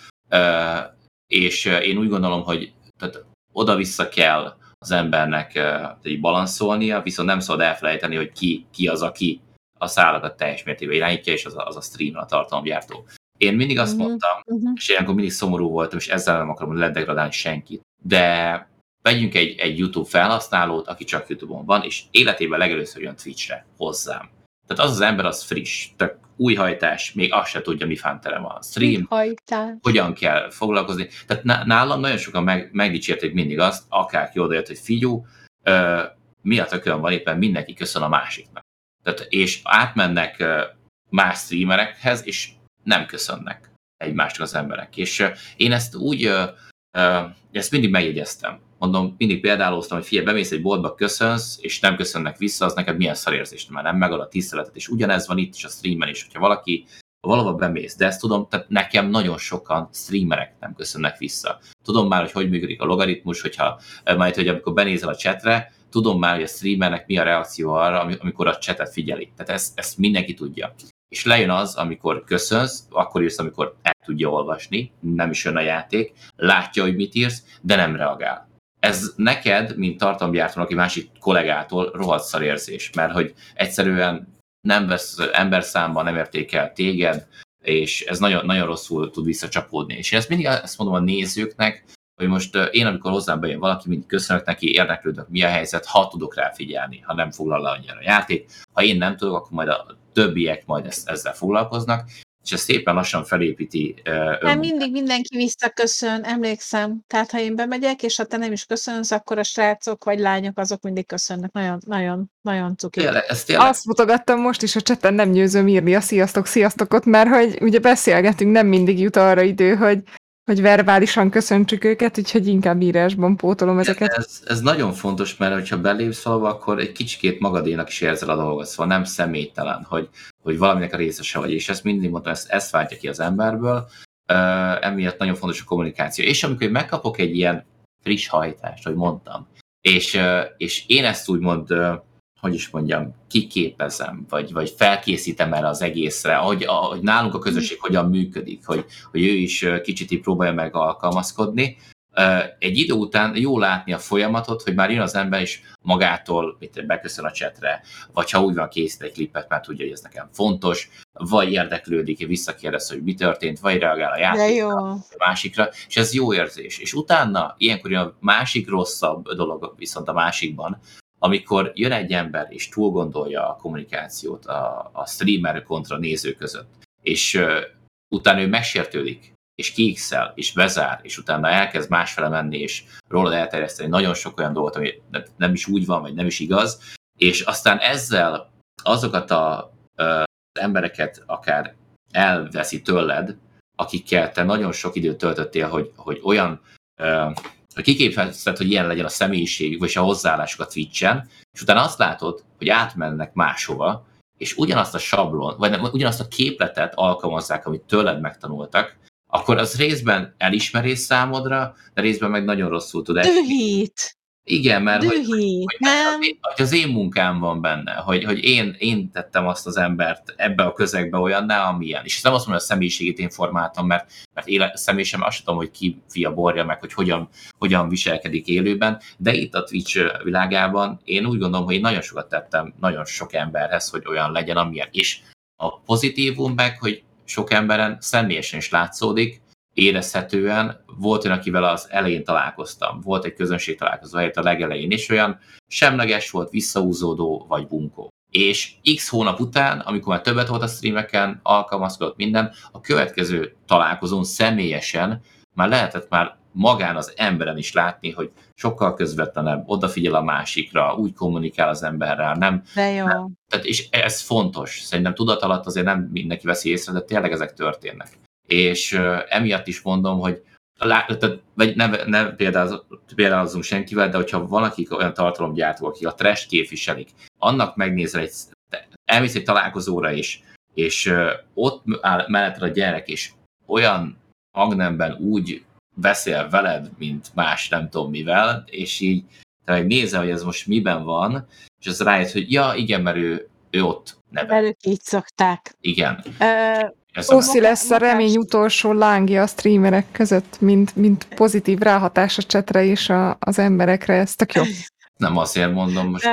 És én úgy gondolom, hogy tehát oda-vissza kell az embernek ö, így balanszolnia, viszont nem szabad elfelejteni, hogy ki, ki az, aki a szálakat teljes mértékben irányítja, és az a, az a stream, a tartalomgyártó. Én mindig azt Mhm. mondtam, Uh-huh. és ilyenkor mindig szomorú voltam, és ezzel nem akarom ledegradálni senkit. De vegyünk egy, egy YouTube felhasználót, aki csak YouTube-on van, és életében legelőször jön Twitch-re hozzám. Tehát az az ember az friss, tök új hajtás, még azt se tudja, mi fántere van. Stream, Hajtás. hogyan kell foglalkozni. Tehát ná- nálam nagyon sokan meg, megdicsérték mindig azt, akárki odajött, hogy figyú, ö, mi a tökön van éppen mindenki köszön a másiknak. Tehát, és átmennek ö, más streamerekhez, és nem köszönnek egymásnak az emberek. És ö, én ezt úgy, ö, ezt mindig megjegyeztem. Mondom, mindig példálóztam, hogy figyelj, bemész egy boltba, köszönsz, és nem köszönnek vissza, az neked milyen szarérzés, mert nem megad a tiszteletet. És ugyanez van itt is a streamen is, hogyha valaki valahova bemész, de ezt tudom, tehát nekem nagyon sokan streamerek nem köszönnek vissza. Tudom már, hogy hogy működik a logaritmus, hogyha majd, hogy amikor benézel a chatre, tudom már, hogy a streamernek mi a reakció arra, ami- amikor a chatet figyeli. Tehát ezt, ezt mindenki tudja. És lejön az, amikor köszönsz, akkor írsz, amikor el tudja olvasni, nem is jön a játék, látja, hogy mit írsz, de nem reagál. Ez neked, mint tartalomgyártónak, egy másik kollégától rohadt szar érzés, mert hogy egyszerűen nem vesz emberszámba, nem értékel téged, és ez nagyon, nagyon rosszul tud visszacsapódni. És én ezt mindig ezt mondom a nézőknek, hogy most én, amikor hozzám bejön valaki, mindig köszönök neki, érdeklődök, mi a helyzet, ha tudok rá figyelni, ha nem foglal le annyira a játék. Ha én nem tudok, akkor majd a többiek majd ezt, ezzel foglalkoznak, és ez szépen lassan felépíti Nem önmunkát. mindig mindenki visszaköszön, emlékszem. Tehát, ha én bemegyek, és ha te nem is köszönsz, akkor a srácok vagy lányok azok mindig köszönnek. Nagyon, nagyon, nagyon cuki. Tényleg, ez tényleg Azt mutogattam most is a cseten, nem győzöm írni a sziasztok, sziasztokot, mert hogy ugye beszélgetünk, nem mindig jut arra idő, hogy hogy verbálisan köszöntsük őket, úgyhogy inkább írásban pótolom ezeket. Ez, ez nagyon fontos, mert hogyha belépsz valahol, akkor egy kicsikét magadénak is érzel a dolgot, szóval nem személytelen, hogy, hogy valaminek a részese vagy, és ezt mindig mondtam, ezt, ezt váltja ki az emberből, uh, emiatt nagyon fontos a kommunikáció. És amikor megkapok egy ilyen friss hajtást, hogy mondtam, és, uh, és én ezt úgymond uh, hogy is mondjam, kiképezem, vagy, vagy felkészítem erre az egészre, ahogy, ahogy nálunk a közösség mm. hogyan működik, hogy, hogy ő is kicsit így próbálja meg alkalmazkodni. Egy idő után jó látni a folyamatot, hogy már jön az ember is magától mit beköszön a csetre, vagy ha úgy van készít egy klipet, mert tudja, hogy ez nekem fontos, vagy érdeklődik, visszakérdez, hogy mi történt, vagy reagál a játékra, a másikra, és ez jó érzés. És utána ilyenkor jön a másik rosszabb dolog viszont a másikban, amikor jön egy ember és túl gondolja a kommunikációt a, a streamer kontra néző között, és uh, utána ő megsértődik, és kiixel, és bezár, és utána elkezd másfele menni, és rólad elterjeszteni nagyon sok olyan dolgot, ami nem is úgy van, vagy nem is igaz, és aztán ezzel azokat a, uh, az embereket akár elveszi tőled, akikkel te nagyon sok időt töltöttél, hogy, hogy olyan uh, hogy kiképezted, hogy ilyen legyen a személyiség, vagy a hozzáállásuk a Twitch-en, és utána azt látod, hogy átmennek máshova, és ugyanazt a sablon, vagy nem, ugyanazt a képletet alkalmazzák, amit tőled megtanultak, akkor az részben elismerés számodra, de részben meg nagyon rosszul tud. Dühít. Igen, mert hogy, hogy, nem. hogy, hogy az én munkám van benne, hogy, hogy én, én tettem azt az embert ebbe a közegbe olyanná, amilyen. És nem azt mondom, hogy a személyiségét én formáltam, mert, mert éle, személyisem azt tudom, hogy ki fia borja, meg hogy hogyan, hogyan viselkedik élőben, de itt a Twitch világában én úgy gondolom, hogy én nagyon sokat tettem nagyon sok emberhez, hogy olyan legyen, amilyen. És a pozitívum meg, hogy sok emberen személyesen is látszódik, érezhetően volt olyan, akivel az elején találkoztam, volt egy közönség találkozó helyett a legelején, és olyan semleges volt, visszaúzódó vagy bunkó. És x hónap után, amikor már többet volt a streameken, alkalmazkodott minden, a következő találkozón személyesen már lehetett már magán az emberen is látni, hogy sokkal közvetlenebb, odafigyel a másikra, úgy kommunikál az emberrel, nem... De jó. Nem, tehát, és ez fontos. Szerintem tudat alatt azért nem mindenki veszi észre, de tényleg ezek történnek és emiatt is mondom, hogy tehát, vagy nem, nem példálozunk senkivel, de hogyha valakik olyan tartalomgyártó, akik a trash képviselik, annak megnézel egy, elmész egy találkozóra is, és ott áll melletted a gyerek, és olyan hangnemben úgy beszél veled, mint más nem tudom mivel, és így te nézel, hogy ez most miben van, és az rájött, hogy ja, igen, mert ő, ő ott neve. Velük így szokták. Igen. Oszi lesz a remény utolsó lángja a streamerek között, mint, mint pozitív ráhatás a csetre és a, az emberekre, ez tök jó. Nem azért mondom most.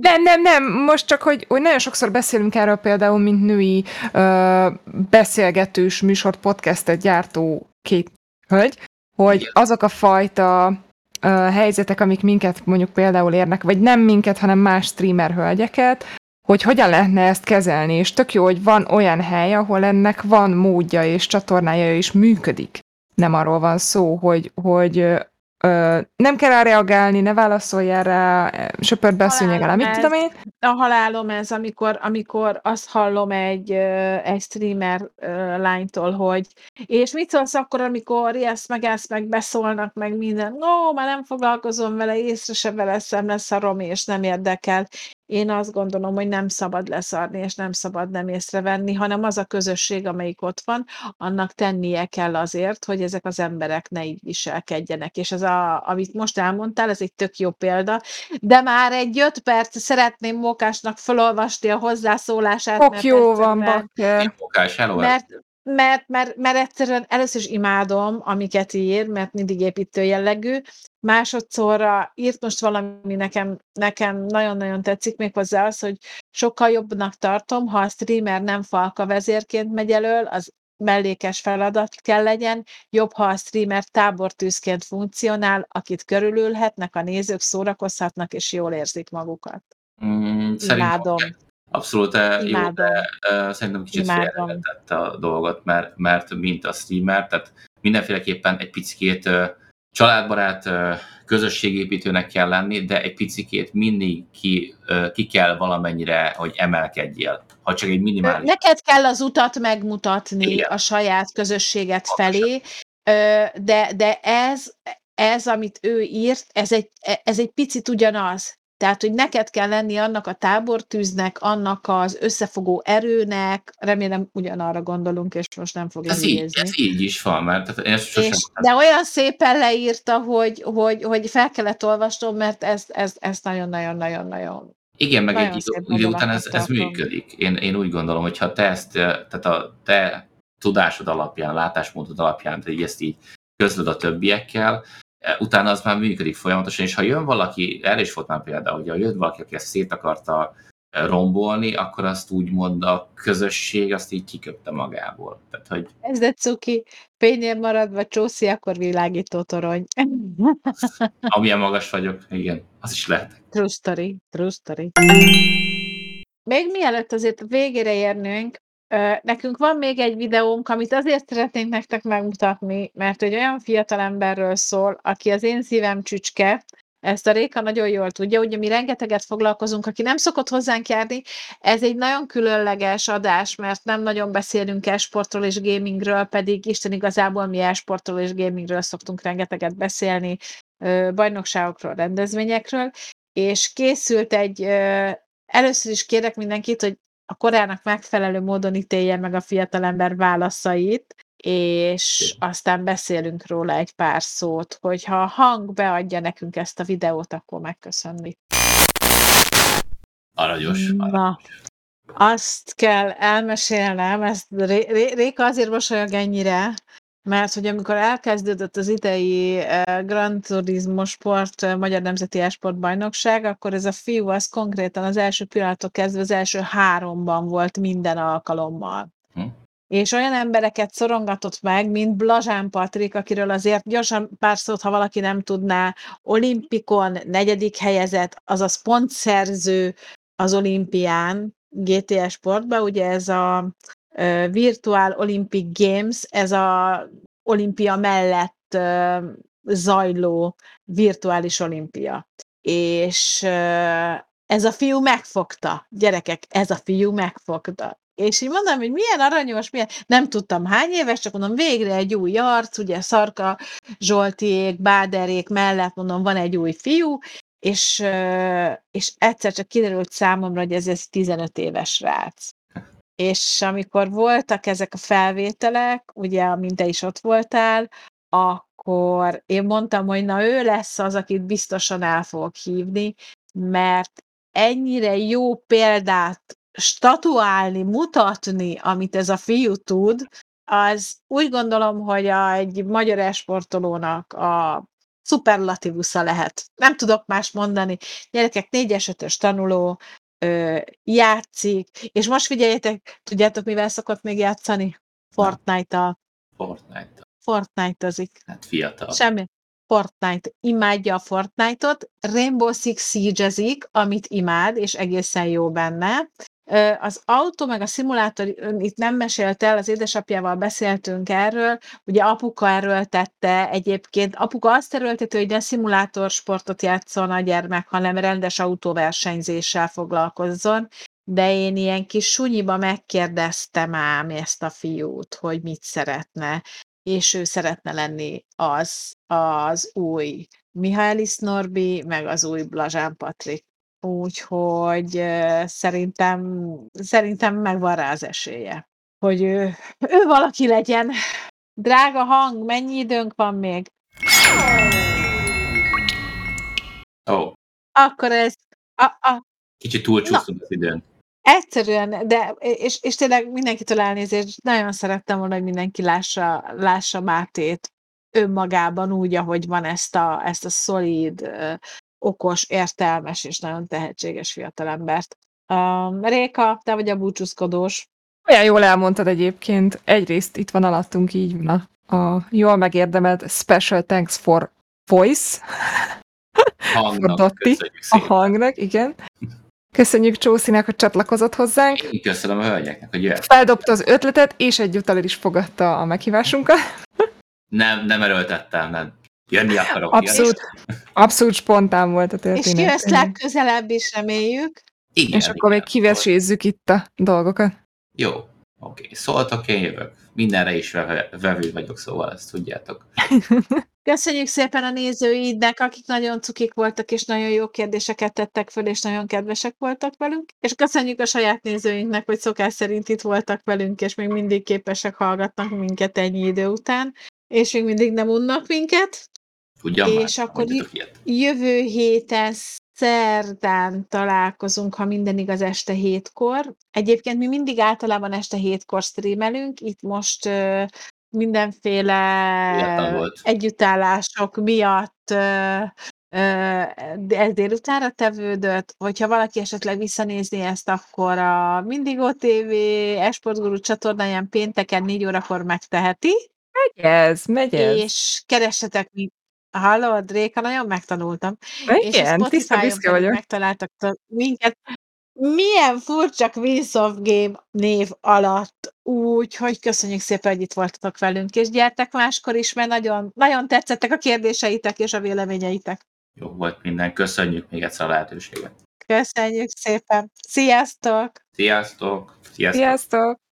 Nem, nem, nem, most csak, hogy, hogy nagyon sokszor beszélünk erről például, mint női uh, beszélgetős műsor podcastet gyártó két hölgy, hogy azok a fajta uh, helyzetek, amik minket mondjuk például érnek, vagy nem minket, hanem más streamer hölgyeket, hogy hogyan lehetne ezt kezelni, és tök jó, hogy van olyan hely, ahol ennek van módja és csatornája is működik. Nem arról van szó, hogy, hogy ö, nem kell rá reagálni, ne válaszoljál rá, söpört be a szőnyeg mit tudom én. A halálom ez, amikor, amikor azt hallom egy, egy streamer lánytól, hogy és mit szólsz akkor, amikor ezt meg ezt meg beszólnak, meg minden, no, már nem foglalkozom vele, észre se veszem, lesz a rom, és nem érdekel. Én azt gondolom, hogy nem szabad leszarni, és nem szabad nem észrevenni, hanem az a közösség, amelyik ott van, annak tennie kell azért, hogy ezek az emberek ne így viselkedjenek. És ez, a, amit most elmondtál, ez egy tök jó példa, de már egy öt perc szeretném Mókásnak felolvasni a hozzászólását. Ok, jó van, bakker. Mókás, hello. Mert, mert, mert, mert egyszerűen először is imádom, amiket ír, mert mindig építő jellegű, másodszorra írt most valami nekem, nekem nagyon-nagyon tetszik, méghozzá az, hogy sokkal jobbnak tartom, ha a streamer nem falka vezérként megy elől, az mellékes feladat kell legyen, jobb, ha a streamer tábortűzként funkcionál, akit körülülhetnek, a nézők szórakozhatnak és jól érzik magukat. Mm, Imádom. Abszolút Imádom. jó, de uh, szerintem kicsit félrevetett a dolgot, mert, mert mint a streamer, tehát mindenféleképpen egy picit uh, családbarát közösségépítőnek kell lenni, de egy picikét mindig ki, ki kell valamennyire, hogy emelkedjél. Ha csak egy minimális... Neked kell az utat megmutatni Igen. a saját közösséget felé, de, de ez, ez, amit ő írt, ez egy, ez egy picit ugyanaz. Tehát, hogy neked kell lenni annak a tábortűznek, annak az összefogó erőnek, remélem ugyanarra gondolunk, és most nem fogja ez így, ez így is van, mert ez sosem... És, de olyan szépen leírta, hogy, hogy, hogy fel kellett olvasnom, mert ez, ez, ez nagyon-nagyon-nagyon-nagyon igen, meg egy idő után ez, ez működik. Én, én úgy gondolom, hogy ha te ezt, tehát a te tudásod alapján, látásmódod alapján, te ezt így közlöd a többiekkel, utána az már működik folyamatosan, és ha jön valaki, erre is volt már példa, hogy ha jött valaki, aki ezt szét akarta e, rombolni, akkor azt úgymond a közösség azt így kiköpte magából. Tehát, hogy... Ez de cuki, fénynél maradva csószi, akkor világító torony. Amilyen magas vagyok, igen, az is lehet. True story, true story. Még mielőtt azért végére érnünk, Nekünk van még egy videónk, amit azért szeretnénk nektek megmutatni, mert egy olyan fiatalemberről szól, aki az én szívem csücske, ezt a Réka nagyon jól tudja, ugye mi rengeteget foglalkozunk, aki nem szokott hozzánk járni, ez egy nagyon különleges adás, mert nem nagyon beszélünk esportról és gamingről, pedig Isten igazából mi esportról és gamingről szoktunk rengeteget beszélni, bajnokságokról, rendezvényekről, és készült egy, először is kérek mindenkit, hogy a korának megfelelő módon ítélje meg a fiatalember válaszait, és aztán beszélünk róla egy pár szót, hogyha a hang beadja nekünk ezt a videót, akkor megköszönni. Aranyos. Na, azt kell elmesélnem, ezt Ré- Réka azért mosolyog ennyire, mert hogy amikor elkezdődött az idei uh, Grand Turismo Sport uh, Magyar Nemzeti Esport Bajnokság, akkor ez a fiú az konkrétan az első pillanatok kezdve az első háromban volt minden alkalommal. Hm. És olyan embereket szorongatott meg, mint Blazsán Patrik, akiről azért gyorsan pár szót, ha valaki nem tudná, olimpikon negyedik helyezett, azaz pontszerző az olimpián, GTS sportban, ugye ez a Virtual Olympic Games, ez a olimpia mellett zajló virtuális olimpia. És ez a fiú megfogta, gyerekek, ez a fiú megfogta. És így mondom, hogy milyen aranyos, milyen, nem tudtam hány éves, csak mondom, végre egy új arc, ugye Szarka Zsoltiék, Báderék mellett mondom, van egy új fiú, és, és egyszer csak kiderült számomra, hogy ez, ez 15 éves rác. És amikor voltak ezek a felvételek, ugye, amint te is ott voltál, akkor én mondtam, hogy na ő lesz az, akit biztosan el fogok hívni, mert ennyire jó példát statuálni, mutatni, amit ez a fiú tud, az úgy gondolom, hogy a, egy magyar esportolónak a szuperlatívusza lehet. Nem tudok más mondani. Gyerekek, négyes, ötös tanuló, ö, játszik, és most figyeljetek, tudjátok, mivel szokott még játszani? Fortnite-tal. Fortnite-tal. Fortnite-ozik. Hát fiatal. Semmi. Fortnite. Imádja a Fortnite-ot, Rainbow Six siege amit imád, és egészen jó benne. Az autó meg a szimulátor, itt nem mesélt el, az édesapjával beszéltünk erről, ugye apuka erről tette egyébként, apuka azt erőltető, hogy ne szimulátor sportot játszon a gyermek, hanem rendes autóversenyzéssel foglalkozzon, de én ilyen kis sunyiba megkérdeztem ám ezt a fiút, hogy mit szeretne, és ő szeretne lenni az, az új Mihály Norbi, meg az új Blazsán Patrik Úgyhogy szerintem, szerintem megvan rá az esélye, hogy ő, ő valaki legyen. Drága hang, mennyi időnk van még? Ó. Akkor ez... A, a, Kicsit túlcsúsztunk az időn. Egyszerűen, de és, és tényleg mindenkitől elnézést, nagyon szerettem volna, hogy mindenki lássa, lássa Mátét önmagában úgy, ahogy van ezt a, ezt a szolid, okos, értelmes és nagyon tehetséges fiatalembert. Um, Réka, te vagy a búcsúzkodós. Olyan jól elmondtad egyébként. Egyrészt itt van alattunk így van a, a jól megérdemelt Special Thanks for Voice. Hangnak, Dotti, a hangnak, igen. Köszönjük Csószinak, hogy csatlakozott hozzánk. Én köszönöm a hölgyeknek, hogy jött. Feldobta az ötletet, és egyúttal is fogadta a meghívásunkat. Nem, nem erőltettem, nem. Jönni akarok. Abszolút, jönni. abszolút spontán volt a történet. És kivesz legközelebb is reméljük. Igen, és akkor még kivesézzük itt a dolgokat. Jó, Oké, okay. szóltok, én jövök. Mindenre is vevő, vevő vagyok, szóval ezt tudjátok. Köszönjük szépen a nézőidnek, akik nagyon cukik voltak, és nagyon jó kérdéseket tettek föl, és nagyon kedvesek voltak velünk. És köszönjük a saját nézőinknek, hogy szokás szerint itt voltak velünk, és még mindig képesek hallgatnak minket ennyi idő után, és még mindig nem unnak minket. Ugyan és már, akkor jövő héten szerdán találkozunk, ha minden igaz, este hétkor. Egyébként mi mindig általában este hétkor streamelünk, itt most ö, mindenféle együttállások miatt ö, ez délutánra tevődött. Hogyha valaki esetleg visszanézni ezt, akkor a Mindigo TV Esportguru csatornáján pénteken 4 órakor megteheti, Megy ez, megy ez. és keressetek mi. Hallod, Réka, nagyon megtanultam. És a Igen, tiszta Spotify-on büszke pedig vagyok. megtaláltak t- minket. Milyen furcsa Queens of Game név alatt. Úgyhogy köszönjük szépen, hogy itt voltatok velünk, és gyertek máskor is, mert nagyon, nagyon tetszettek a kérdéseitek és a véleményeitek. Jó volt minden, köszönjük még egyszer a lehetőséget. Köszönjük szépen. Sziasztok! Sziasztok! Sziasztok! Sziasztok!